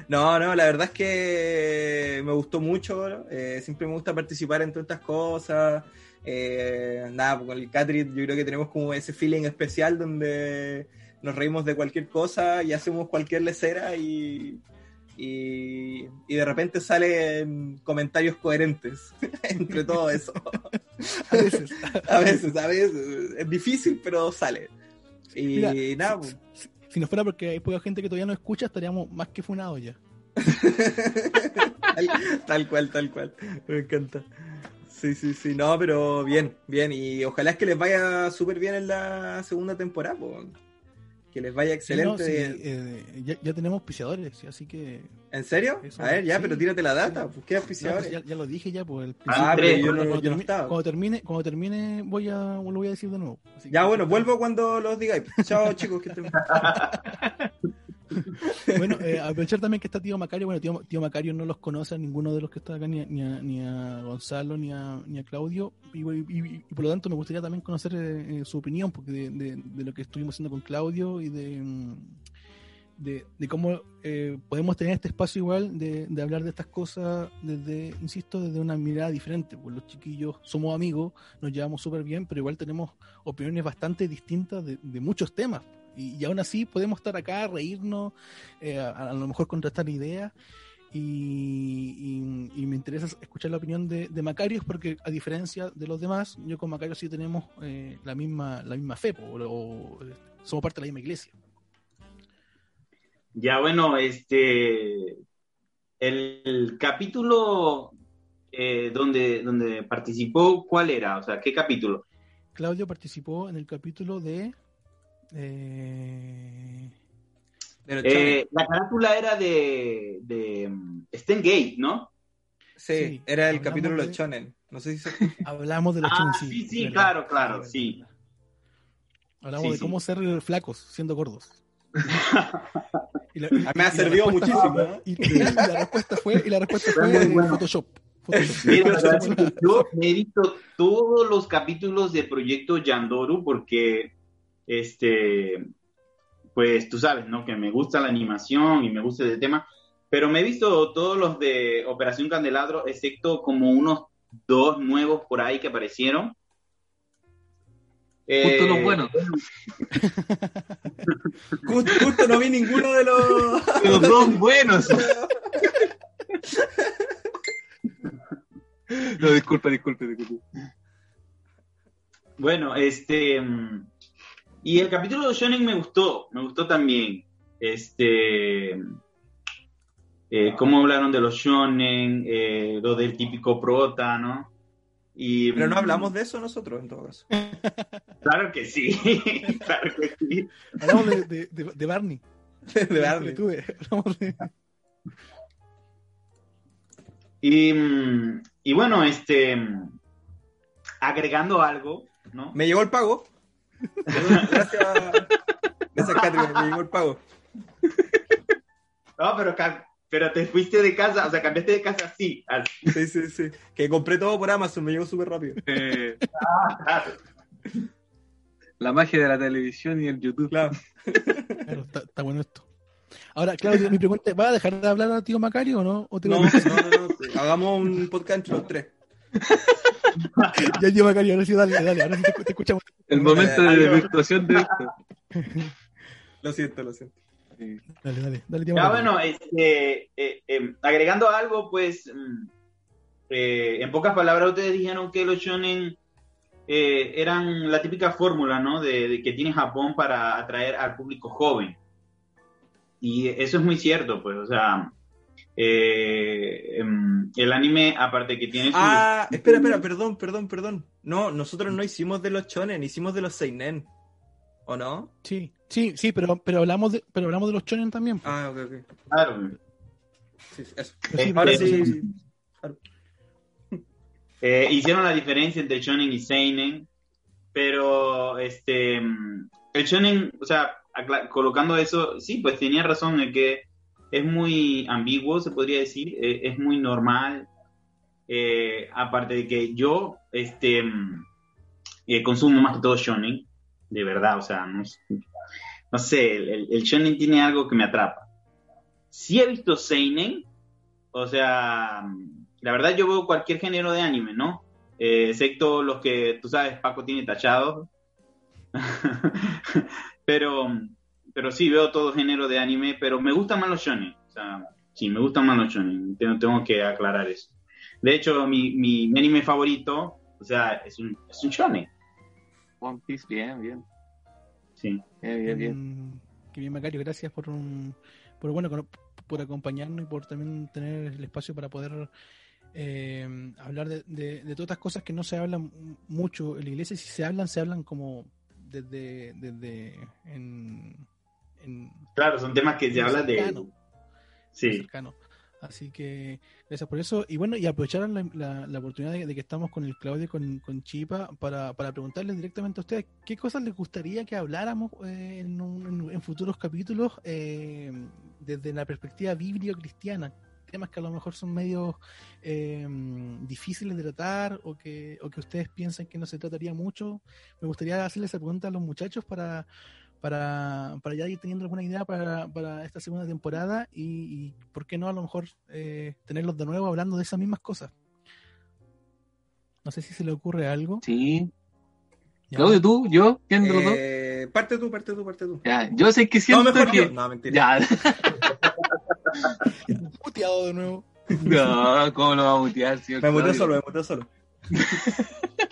No, no, la verdad es que me gustó mucho, ¿no? Eh, siempre me gusta participar en todas estas cosas. Eh, nada, pues con el Catrit yo creo que tenemos como ese feeling especial donde nos reímos de cualquier cosa y hacemos cualquier lecera y, y, y de repente salen comentarios coherentes entre todo eso. A veces. A veces, a veces. Es difícil, pero sale. Y Mira, nada, pues. Si, si no fuera porque hay poca gente que todavía no escucha, estaríamos más que funados ya. tal, tal cual, tal cual. Me encanta. Sí, sí, sí. No, pero bien, bien. Y ojalá es que les vaya súper bien en la segunda temporada. po. Que les vaya Sí, no, excelente. sí, eh, ya, ya tenemos auspiciadores, sí, así que. ¿En serio? Eso, A ver, ya, sí. pero tírate la data. Pues, ¿Qué No, auspiciadores? pues ya, ya lo dije ya, pues el Ah, pero yo no- cuando, yo no termine, cuando termine, cuando termine voy a lo voy a decir de nuevo. Así Ya, que- bueno, vuelvo cuando los digáis. Chao, chicos. Que. Bueno, eh, aprovechar también que está tío Macario. Bueno, tío, Macario no los conoce a ninguno de los que está acá, ni a, ni a, ni a Gonzalo, ni a, ni a Claudio. Y, por lo tanto me gustaría también conocer eh, eh, su opinión, porque de, de- de lo que estuvimos haciendo con Claudio y de, mm, de, de cómo eh, podemos tener este espacio igual de, de hablar de estas cosas desde, insisto, desde una mirada diferente. Pues los chiquillos somos amigos, nos llevamos súper bien, pero igual tenemos opiniones bastante distintas de, de muchos temas. Y, y aún así podemos estar acá, reírnos, eh, a, a lo mejor contrastar ideas. Y, y- y me interesa escuchar la opinión de, de Macarios porque a diferencia de los demás, yo con Macarios sí tenemos eh, la misma la misma fe, o, o, eh, somos parte de la misma iglesia. Ya, bueno, este. El, el capítulo eh, donde, donde participó, ¿cuál era? O sea, ¿qué capítulo? Claudio participó en el capítulo de... eh, Eh, la carátula era de, de mm, Stan Gate, ¿no? sí, sí, era el capítulo de los chonen. No sé si se... hablamos de los Ah, chones, sí, sí, verdad, claro, claro, sí. Hablamos Sí, de sí. cómo ser flacos siendo gordos. Y la- me ha servido muchísimo, fue- y, y la respuesta fue, y la respuesta fue bueno. Photoshop. Mira, yo me he visto todos los capítulos de Proyecto Yandoru porque, este, pues tú sabes, ¿no? Que me gusta la animación y me gusta el tema, pero me he visto todos los de Operación Candelabro, excepto como unos dos nuevos por ahí que aparecieron. Justo Eh, los buenos. Justo, justo no vi ninguno de los... Los dos buenos. No, disculpa, disculpa, disculpa. Bueno, este. mm, Y el capítulo de Shonen me gustó, me gustó también. Este. eh, cómo hablaron de los Shonen, eh, lo del típico prota, ¿no? Y, Pero no hablamos de eso nosotros, en todo caso. Claro que sí, claro que sí. Hablamos de, de, de- de Barney. De Barney. Tuve, hablamos de- Y, y bueno, este. Agregando algo, ¿no? Me llegó el pago. Gracias. Gracias, Catherine. Me llegó el pago. No, pero, pero te fuiste de casa, o sea, cambiaste de casa así. al- Sí, sí, sí. Que compré todo por Amazon, me llegó súper rápido. Eh, claro. la magia de la televisión y el YouTube. Claro. Claro, está, está bueno esto. Ahora, Claudio, mi pregunta es, ¿va a dejar de hablar a tío Macario o no? ¿O te No, no, no, no. Hagamos un podcast entre los tres. Ya, tío Macario, ahora sí, dale, dale, ahora sí te, te escuchamos. El momento de Algo. virtuación de esto. Lo siento, lo siento. Sí. Dale, dale, dale, Ya bueno, este, eh, eh, agregando algo, pues, mm, eh, en pocas palabras, ustedes dijeron que los shonen eh, eran la típica fórmula, ¿no? De, de que tiene Japón para atraer al público joven. Y eso es muy cierto, pues, o sea, eh, em, el anime, aparte que tiene su... Ah, espera, espera, perdón, perdón, perdón. No, nosotros no hicimos de los chonen, hicimos de los seinen. ¿O no? Sí, sí, sí, pero, pero, hablamos de, pero hablamos de los chonen también. pues. Ah, ok, ok. Claro, Sí, sí, eso. Eh, Ahora eh, sí. Eh, hicieron la diferencia entre shonen y seinen, pero este el shonen, o sea, colocando eso, sí, pues tenía razón en que es muy ambiguo, se podría decir, eh, es muy normal. eh, aparte de que yo este eh, consumo más que todo shonen, de verdad, o sea, no, sé, el, el- shonen tiene algo que me atrapa. Sí he visto seinen, o sea, la verdad yo veo cualquier género de anime, ¿no? Eh, excepto los que, tú sabes, Paco tiene tachados. pero, pero sí, veo todo género de anime, pero me gustan más los shonen. O sea, sí, me gustan más los shonen. Tengo, tengo que aclarar eso. De hecho, mi, mi, mi anime favorito, o sea, es un, es un shonen. One Piece, bien, bien. Sí. Bien, bien, bien. Mm, Qué bien, Macario, gracias por, un- por bueno, por acompañarnos y por también tener el espacio para poder eh, hablar de, de- de todas estas cosas que no se hablan mucho en la iglesia. Si se hablan, se hablan como desde, desde en, en Claro, son temas que se muy habla de... Sí. cercano. Así que gracias por eso. Y bueno, y aprovechar la, la- la oportunidad de, de que estamos con el Claudio y con, con Chipa para, para preguntarles directamente a ustedes qué cosas les gustaría que habláramos eh, en, un- en- en futuros capítulos eh, desde la perspectiva bíblico-cristiana. Temas que a lo mejor son medio eh, difíciles de tratar o que, o que ustedes piensan que no se trataría mucho. Me gustaría hacerles esa pregunta a los muchachos para, para, para ya ir teniendo alguna idea para, para esta segunda temporada y, y, ¿por qué no a lo mejor eh, tenerlos de nuevo hablando de esas mismas cosas? No sé si se le ocurre algo. Sí. Ya. Claudio, tú, yo, ¿quién de los dos? Eh, parte tú, parte tú, parte tú. Ya, yo sé que No, siento mejor que... yo. No, mentira. Ya, Muteado de nuevo. no, ¿cómo lo va a mutear, señor Me muteo solo, me muteo solo.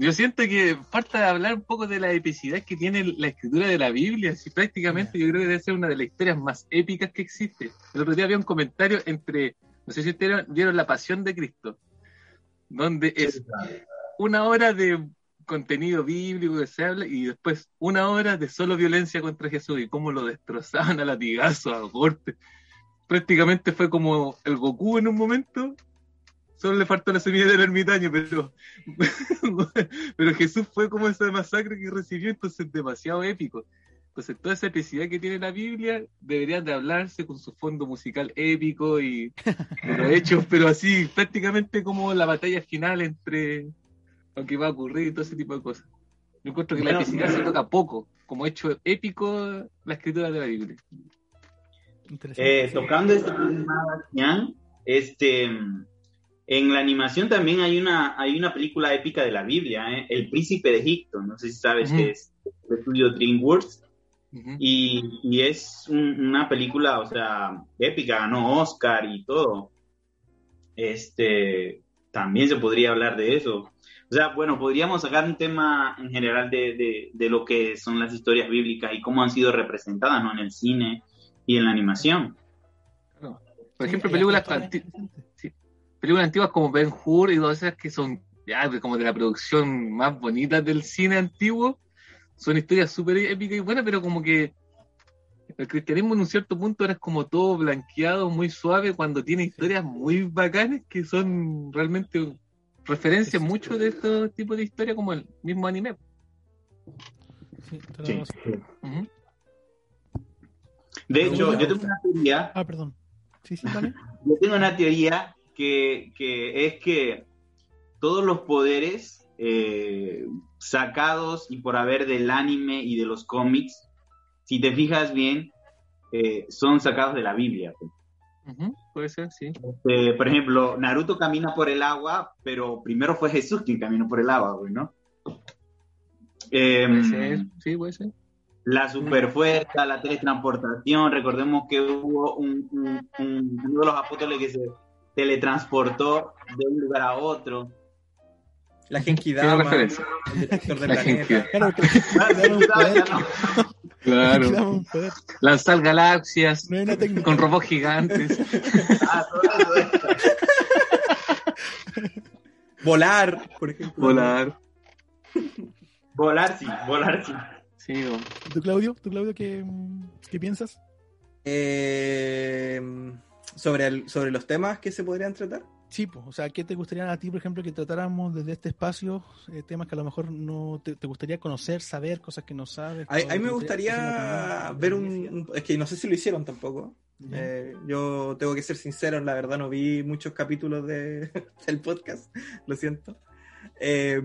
Yo siento que falta hablar un poco de la epicidad que tiene la escritura de la Biblia. Si prácticamente yo creo que debe ser una de las historias más épicas que existe. El otro día había un comentario entre, no sé si ustedes vieron La Pasión de Cristo, donde es una hora de contenido bíblico que se habla y después una hora de solo violencia contra Jesús y cómo lo destrozaban a latigazos, a golpes. Prácticamente fue como el Goku en un momento. Solo le faltó la semilla del ermitaño, pero, pero Jesús fue como esa masacre que recibió, entonces demasiado épico. Entonces toda esa epicidad que tiene la Biblia debería de hablarse con su fondo musical épico y los hechos, pero así prácticamente como la batalla final entre lo que va a ocurrir y todo ese tipo de cosas. Yo encuentro que la Bueno. epicidad se toca poco, como hecho épico la escritura de la Biblia. Interesante. Eh, tocando este tema, este, en la animación también hay una, hay una película épica de la Biblia, ¿eh? El Príncipe de Egipto, no sé si sabes Ujú. que es el estudio DreamWorks, y, y es un- una película, o sea, épica, ganó Oscar y todo. Este, también se podría hablar de eso. O sea, bueno, podríamos sacar un tema en general de, de, de lo que son las historias bíblicas y cómo han sido representadas ¿no? en el cine y en la animación. Por ejemplo, películas, películas antiguas como Ben Hur y todas esas que son ya como de la producción más bonita del cine antiguo, son historias súper épicas y buenas, pero como que el cristianismo en un cierto punto era como todo blanqueado, muy suave, cuando tiene historias muy bacanas que son realmente referencias mucho de estos tipos de historias como el mismo anime. Sí, Sí. De hecho, yo tengo una teoría, Ah, perdón. Sí, sí, yo tengo una teoría que, que es que todos los poderes eh, sacados y por haber del anime y de los cómics, si te fijas bien, eh, son sacados de la Biblia. pues. Puede ser, sí. Eh, por ejemplo, Naruto camina por el agua, pero primero fue Jesús quien caminó por el agua, güey, ¿no? Em, Puede ser, sí, puede ser. la superfuerza, la teletransportación. Recordemos que hubo un, un- un- uno de los apóstoles que se teletransportó de un lugar a otro. La Genki Tiene Dama, referencia. el detector de La planeta. Claro, poder. Lanzar galaxias No hay una técnica. con robots gigantes. Ah, todo eso es. Volar, por ejemplo. Volar. Volar sí, volar sí. Sí, ¿Tú, Claudio? ¿Tú, Claudio, qué, qué piensas? Eh, sobre, el- sobre los temas que se podrían tratar. Sí, pues, o sea, ¿qué te gustaría a ti, por ejemplo, que tratáramos desde este espacio? Eh, temas que a lo mejor no te, te gustaría conocer, saber, cosas que no sabes. A, mí me gustaría ver un, Es que no sé si lo hicieron tampoco. Eh, yo tengo que ser sincero, la verdad no vi muchos capítulos de, del podcast, lo siento. Eh,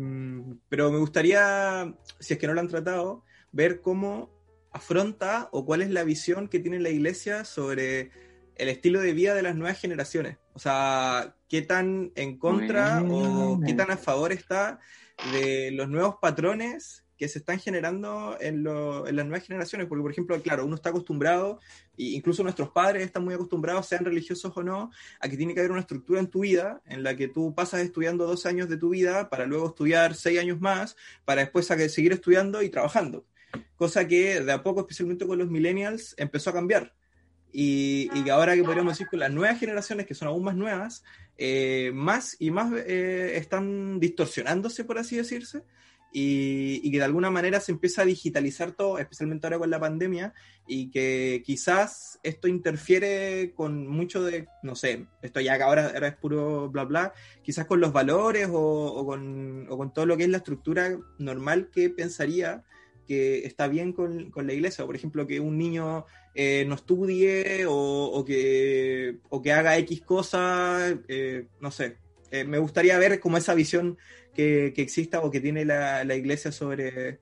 pero me gustaría, si es que no lo han tratado, ver cómo afronta o cuál es la visión que tiene la iglesia sobre el estilo de vida de las nuevas generaciones. O sea, qué tan en contra o qué tan a favor está de los nuevos patrones que se están generando en, lo- en las nuevas generaciones. Porque, por ejemplo, claro, uno está acostumbrado, e incluso nuestros padres están muy acostumbrados, sean religiosos o no, a que tiene que haber una estructura en tu vida en la que tú pasas estudiando dos años de tu vida para luego estudiar seis años más, para después seguir estudiando y trabajando. Cosa que de a poco, especialmente con los millennials, empezó a cambiar. Y, y que ahora que podríamos decir con las nuevas generaciones, que son aún más nuevas, eh, más y más eh, están distorsionándose, por así decirse, y, y que de alguna manera se empieza a digitalizar todo, especialmente ahora con la pandemia, y que quizás esto interfiere con mucho de, no sé, esto ya que ahora, ahora es puro bla bla, quizás con los valores o, o con, o con todo lo que es la estructura normal que pensaría que está bien con, con la iglesia. Por ejemplo, que un niño eh, no estudie o, que, o que haga X cosas, eh, no sé. Eh, me gustaría ver como esa visión que, que exista o que tiene la, la iglesia sobre,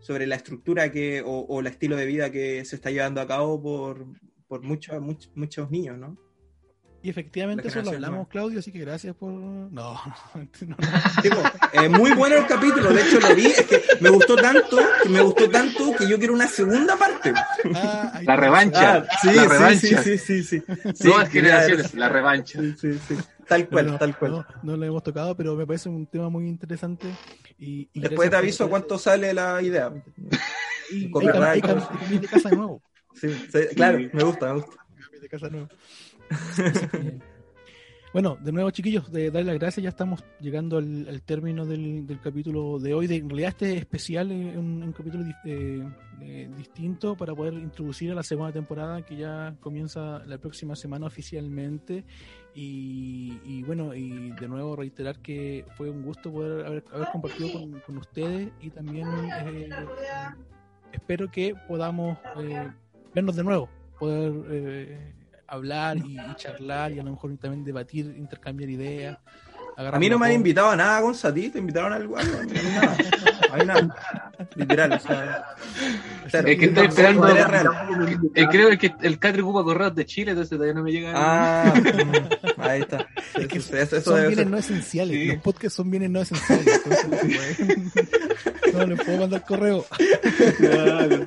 sobre la estructura que, o, o el estilo de vida que se está llevando a cabo por, por muchos, muchos niños, ¿no? Y efectivamente eso lo hablamos. Claudio, así que gracias por... No, no, no. Tipo, eh, muy bueno el capítulo, de hecho lo vi, es que me gustó tanto, que me gustó tanto que yo quiero una segunda parte. Ah, La está. revancha. Ah, sí, la sí, revancha. sí, sí, sí, sí. Sí, Nuevas quería- generaciones, la revancha. Sí, sí, sí. Tal cual, No, tal cual. No, no lo hemos tocado, pero me parece un tema muy interesante. Y, y Después te aviso cuánto sale la idea. Y, cam- cambié de casa de nuevo. Sí, sí, claro, me gusta, me gusta. De casa de nuevo. Bueno, de nuevo, chiquillos, de darle las gracias. Ya estamos llegando al, término del, capítulo de hoy. De, en realidad, este especial es un, un capítulo eh, distinto para poder introducir a la segunda temporada que ya comienza la próxima semana oficialmente. Y, bueno, y de nuevo reiterar que fue un gusto poder haber, compartido con, ustedes y también eh, espero que podamos eh, vernos de nuevo, poder hablar y, y charlar y a lo mejor también debatir, intercambiar ideas. A mí no me han invitado a nada, Gonza, a ti, te invitaron a algo, nada. A mí nada. Literal, o sea. claro, Es que estoy esperando. Eh, creo que el Catri ocupa correos de Chile, entonces todavía no me llega. Ah, mm, ahí está. Es que Eso- eso- eso son bienes ser. no esenciales, Sí. los podcasts son bienes no esenciales. entonces no, no les puedo mandar correo. Claro.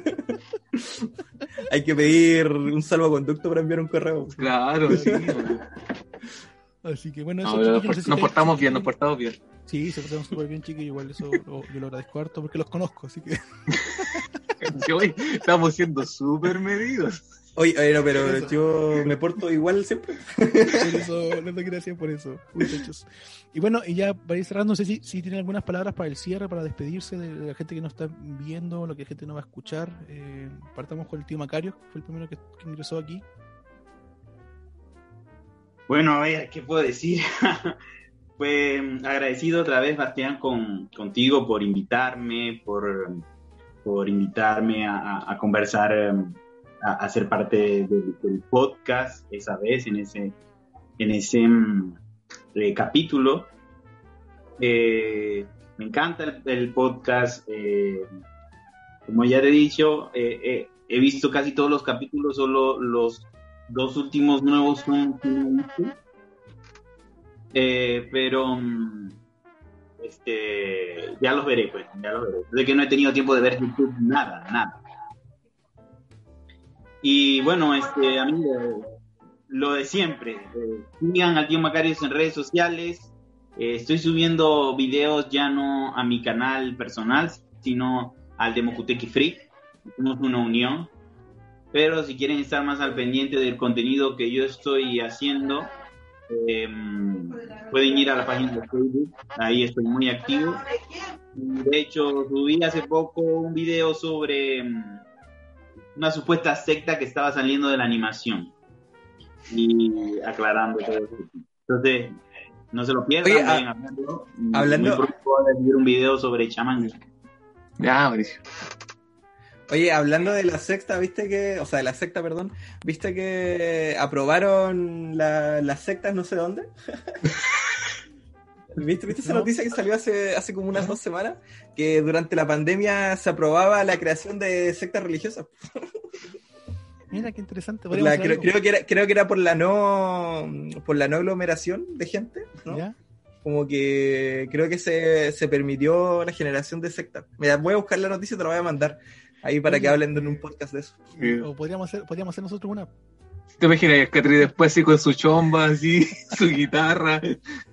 Hay que pedir un salvoconducto para enviar un correo. Claro, sí. Así que bueno, No, eso no sé si nos te- portamos bien, nos portamos bien. Sí, se portaron súper bien, chicos, igual eso lo- yo lo agradezco harto porque los conozco, así que Que hoy estamos siendo súper medidos. Oye, oye, no, pero yo me porto igual siempre. por eso les doy gracias por eso, muchachos. Y bueno, y ya para ir cerrando, no sé si, si tienen algunas palabras para el cierre, para despedirse de la gente que nos está viendo, lo que la gente no va a escuchar. Eh, partamos con el tío Macario, que fue el primero que, que ingresó aquí. Bueno, a ver, ¿qué puedo decir? pues agradecido otra vez, Bastián, con, contigo por invitarme, por, por invitarme a, a- a conversar, eh, a, a parte del, podcast esa vez, en ese, en ese mm, eh, capítulo. Eh, me encanta el, podcast. eh, como ya te he dicho, he visto casi todos los capítulos, solo los dos últimos nuevos son pero mm, este ya los veré pues ya los veré de que no he tenido tiempo de ver YouTube nada nada y bueno este a mí eh, lo de siempre eh, sigan al tío Macarios en redes sociales. Eh, estoy subiendo videos ya no a mi canal personal sino al de Mokuteki Free somos una unión. Pero si quieren estar más al pendiente del contenido que yo estoy haciendo, eh, pueden ir a la página de Facebook, ahí estoy muy activo. De hecho, subí hace poco un video sobre mm, una supuesta secta que estaba saliendo de la animación y aclarando todo eso. Entonces, no se lo pierdan, Oye, vayan a- a verlo. hablando- Muy pronto voy a un video sobre chamán. Ya, Mauricio. Oye, hablando de la sexta, viste que, o sea, de la secta, perdón, viste que aprobaron la- las sectas no sé dónde. ¿Viste, viste esa No. noticia que salió hace, hace como unas dos semanas? Que durante la pandemia se aprobaba la creación de sectas religiosas. Mira qué interesante. La- creo, creo que era, creo que era por la no por la no aglomeración de gente, ¿no? ¿Ya? Como que creo que se, se permitió la generación de sectas. Mira, voy a buscar la noticia y te la voy a mandar ahí para que hablen en un podcast de eso. O podríamos hacer, podríamos hacer nosotros una. ¿Te imaginas Catri después así con su chomba, así, su guitarra,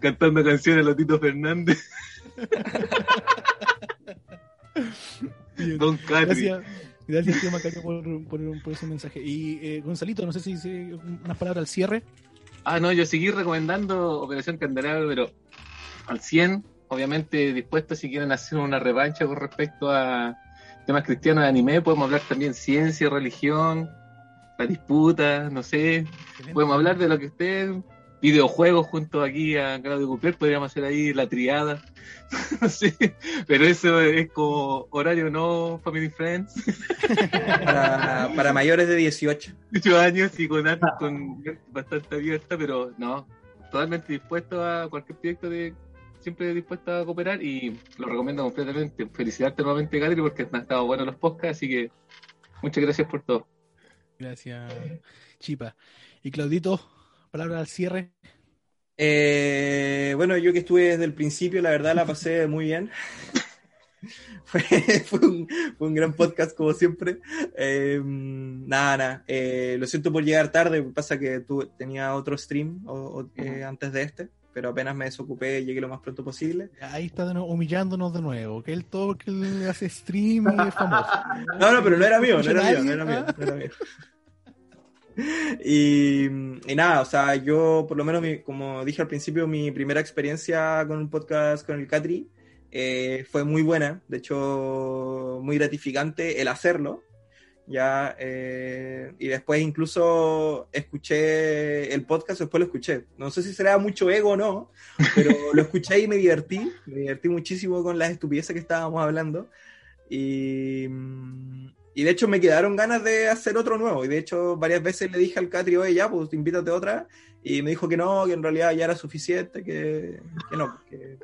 cantando canciones a los Tito Fernández? Don Catri. Gracias, gracias tío Macario por, por, por ese mensaje. Y eh, Gonzalito, no sé si, unas palabras al cierre. Ah, no, yo seguí recomendando Operación Candelabro, pero al 100, obviamente dispuesto si quieren hacer una revancha con respecto a temas cristianos de anime, podemos hablar también ciencia, religión, la disputa, no sé, podemos hablar de lo que esté, videojuegos junto aquí a Claudio Cooper, podríamos hacer ahí la triada, no sé, pero eso es como horario no Family Friends, Para, para mayores de 18. 18 años y con, arte- con bastante abierta, pero no, totalmente dispuesto a cualquier proyecto de siempre dispuesta a cooperar y lo recomiendo completamente. Felicitarte nuevamente, Catri, porque han estado buenos los podcasts, así que muchas gracias por todo. Gracias, Chipa. Y Claudito, palabra al cierre. Eh, bueno, yo que estuve desde el principio, la verdad la pasé muy bien. fue, fue un, fue un gran podcast como siempre. Eh, nada, nada. eh, lo siento por llegar tarde, pasa que tu, tenía otro stream o- o, eh, antes de este, pero apenas me desocupé llegué lo más pronto posible. Ahí está de nuevo, humillándonos de nuevo. Que él todo que él hace stream y es famoso. No, no, pero no era mío, no era mío, no era mío, ¿ah? no era mío. Y, y nada, o sea, yo por lo menos, mi- como dije al principio, mi primera experiencia con un podcast con el Catri eh, fue muy buena, de hecho muy gratificante el hacerlo, ya, eh, y después incluso escuché el podcast, después lo escuché, no sé si será mucho ego o no, pero lo escuché y me divertí, me divertí muchísimo con las estupideces que estábamos hablando, y, y de hecho me quedaron ganas de hacer otro nuevo. Y de hecho varias veces le dije al Catri, oye, ya, pues invítate otra. Y me dijo que no, que en realidad ya era suficiente, que, que no, que,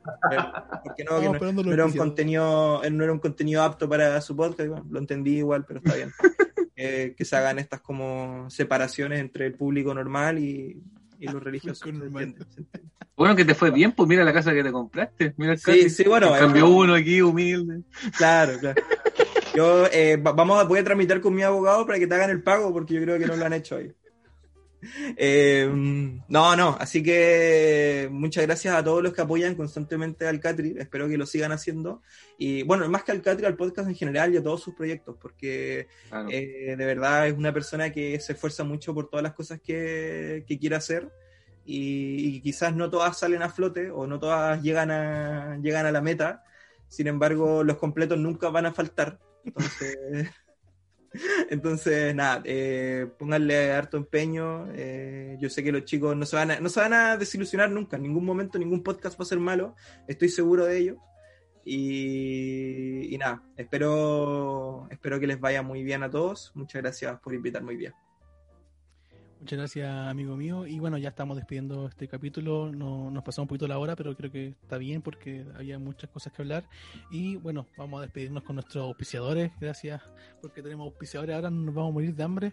porque no, que no, era un contenido, no era un contenido apto para su podcast. bueno, lo entendí igual, pero está bien. Eh, que se hagan estas como separaciones entre el público normal y, y los religiosos. Público ¿se normal. entiende? ¿Se entiende? Bueno, que te fue bien, pues mira la casa que te compraste. Mira el Sí, sí, bueno, Cambió uno aquí, humilde. Claro, claro. Yo eh, va- vamos a, voy a tramitar con mi abogado para que te hagan el pago porque yo creo que no lo han hecho ahí. Eh, no, no, así que muchas gracias a todos los que apoyan constantemente al Catri, espero que lo sigan haciendo y bueno, más que al Catri, al podcast en general y a todos sus proyectos, porque Claro. eh, de verdad es una persona que se esfuerza mucho por todas las cosas que, que quiere hacer y, y quizás no todas salen a flote o no todas llegan a, llegan a la meta, sin embargo los completos nunca van a faltar. Entonces, entonces nada, eh, pónganle harto empeño. eh, yo sé que los chicos no se, van a, no se van a desilusionar nunca, en ningún momento ningún podcast va a ser malo, estoy seguro de ello. Y, nada, espero, espero que les vaya muy bien a todos. Muchas gracias por invitarme muy bien. Muchas gracias, amigo mío. Y bueno, ya estamos despidiendo este capítulo. No, nos pasamos un poquito la hora, pero creo que está bien porque había muchas cosas que hablar. Y bueno, vamos a despedirnos con nuestros auspiciadores. Gracias porque tenemos auspiciadores. Ahora no nos vamos a morir de hambre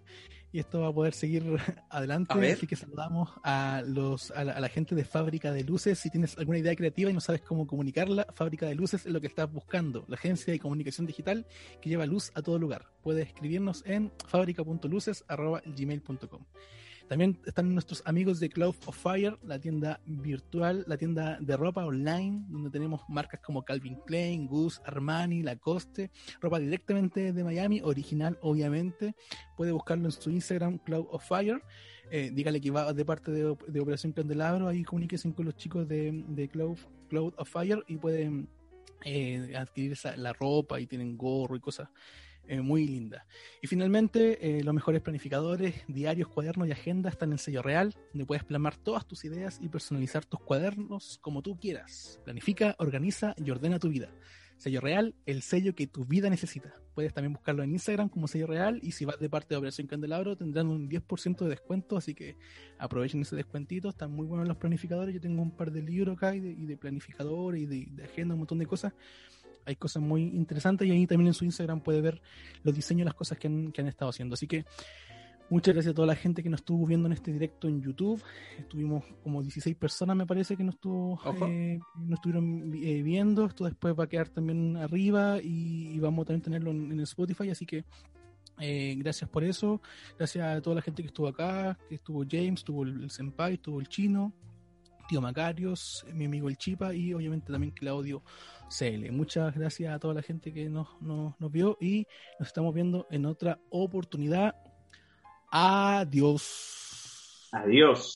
y esto va a poder seguir adelante. Así que saludamos a, los, a, la, a la gente de Fábrica de Luces. Si tienes alguna idea creativa y no sabes cómo comunicarla, Fábrica de Luces es lo que estás buscando. La agencia de comunicación digital que lleva luz a todo lugar. Puedes escribirnos en fábrica.luces.gmail.com. También están nuestros amigos de Cloud of Fire, la tienda virtual, la tienda de ropa online, donde tenemos marcas como Calvin Klein, Goose, Armani, Lacoste, ropa directamente de Miami, original obviamente. Puede buscarlo en su Instagram, Cloud of Fire. Eh, dígale que va de parte de, Operación Candelabro, ahí comuníquese con los chicos de, de Cloud, Cloud of Fire y pueden eh, adquirir esa- la ropa y tienen gorro y cosas eh, muy linda. Y finalmente, eh, los mejores planificadores, diarios, cuadernos y agenda están en Sello Real, donde puedes plasmar todas tus ideas y personalizar tus cuadernos como tú quieras. Planifica, organiza y ordena tu vida. Sello Real, el sello que tu vida necesita. Puedes también buscarlo en Instagram como Sello Real y si vas de parte de Operación Candelabro tendrán un 10% de descuento, así que aprovechen ese descuentito. Están muy buenos los planificadores. Yo tengo un par de libros acá y de, y y de, de un montón de cosas hay cosas muy interesantes y ahí también en su Instagram puede ver los diseños las cosas que han, que han estado haciendo. Así que muchas gracias a toda la gente que nos estuvo viendo en este directo en YouTube. Estuvimos como 16 personas, me parece, que nos, estuvo, eh, nos estuvieron eh, viendo. Esto después va a quedar también arriba y, y vamos a también tenerlo en, en Spotify. Así que eh, gracias por eso. Gracias a toda la gente que estuvo acá, que estuvo James, estuvo el, el Senpai, estuvo el Chino, tío Macarios, mi amigo el Chipa y obviamente también Claudio CL. Muchas gracias a toda la gente que nos, nos, nos vio y nos estamos viendo en otra oportunidad. Adiós. Adiós.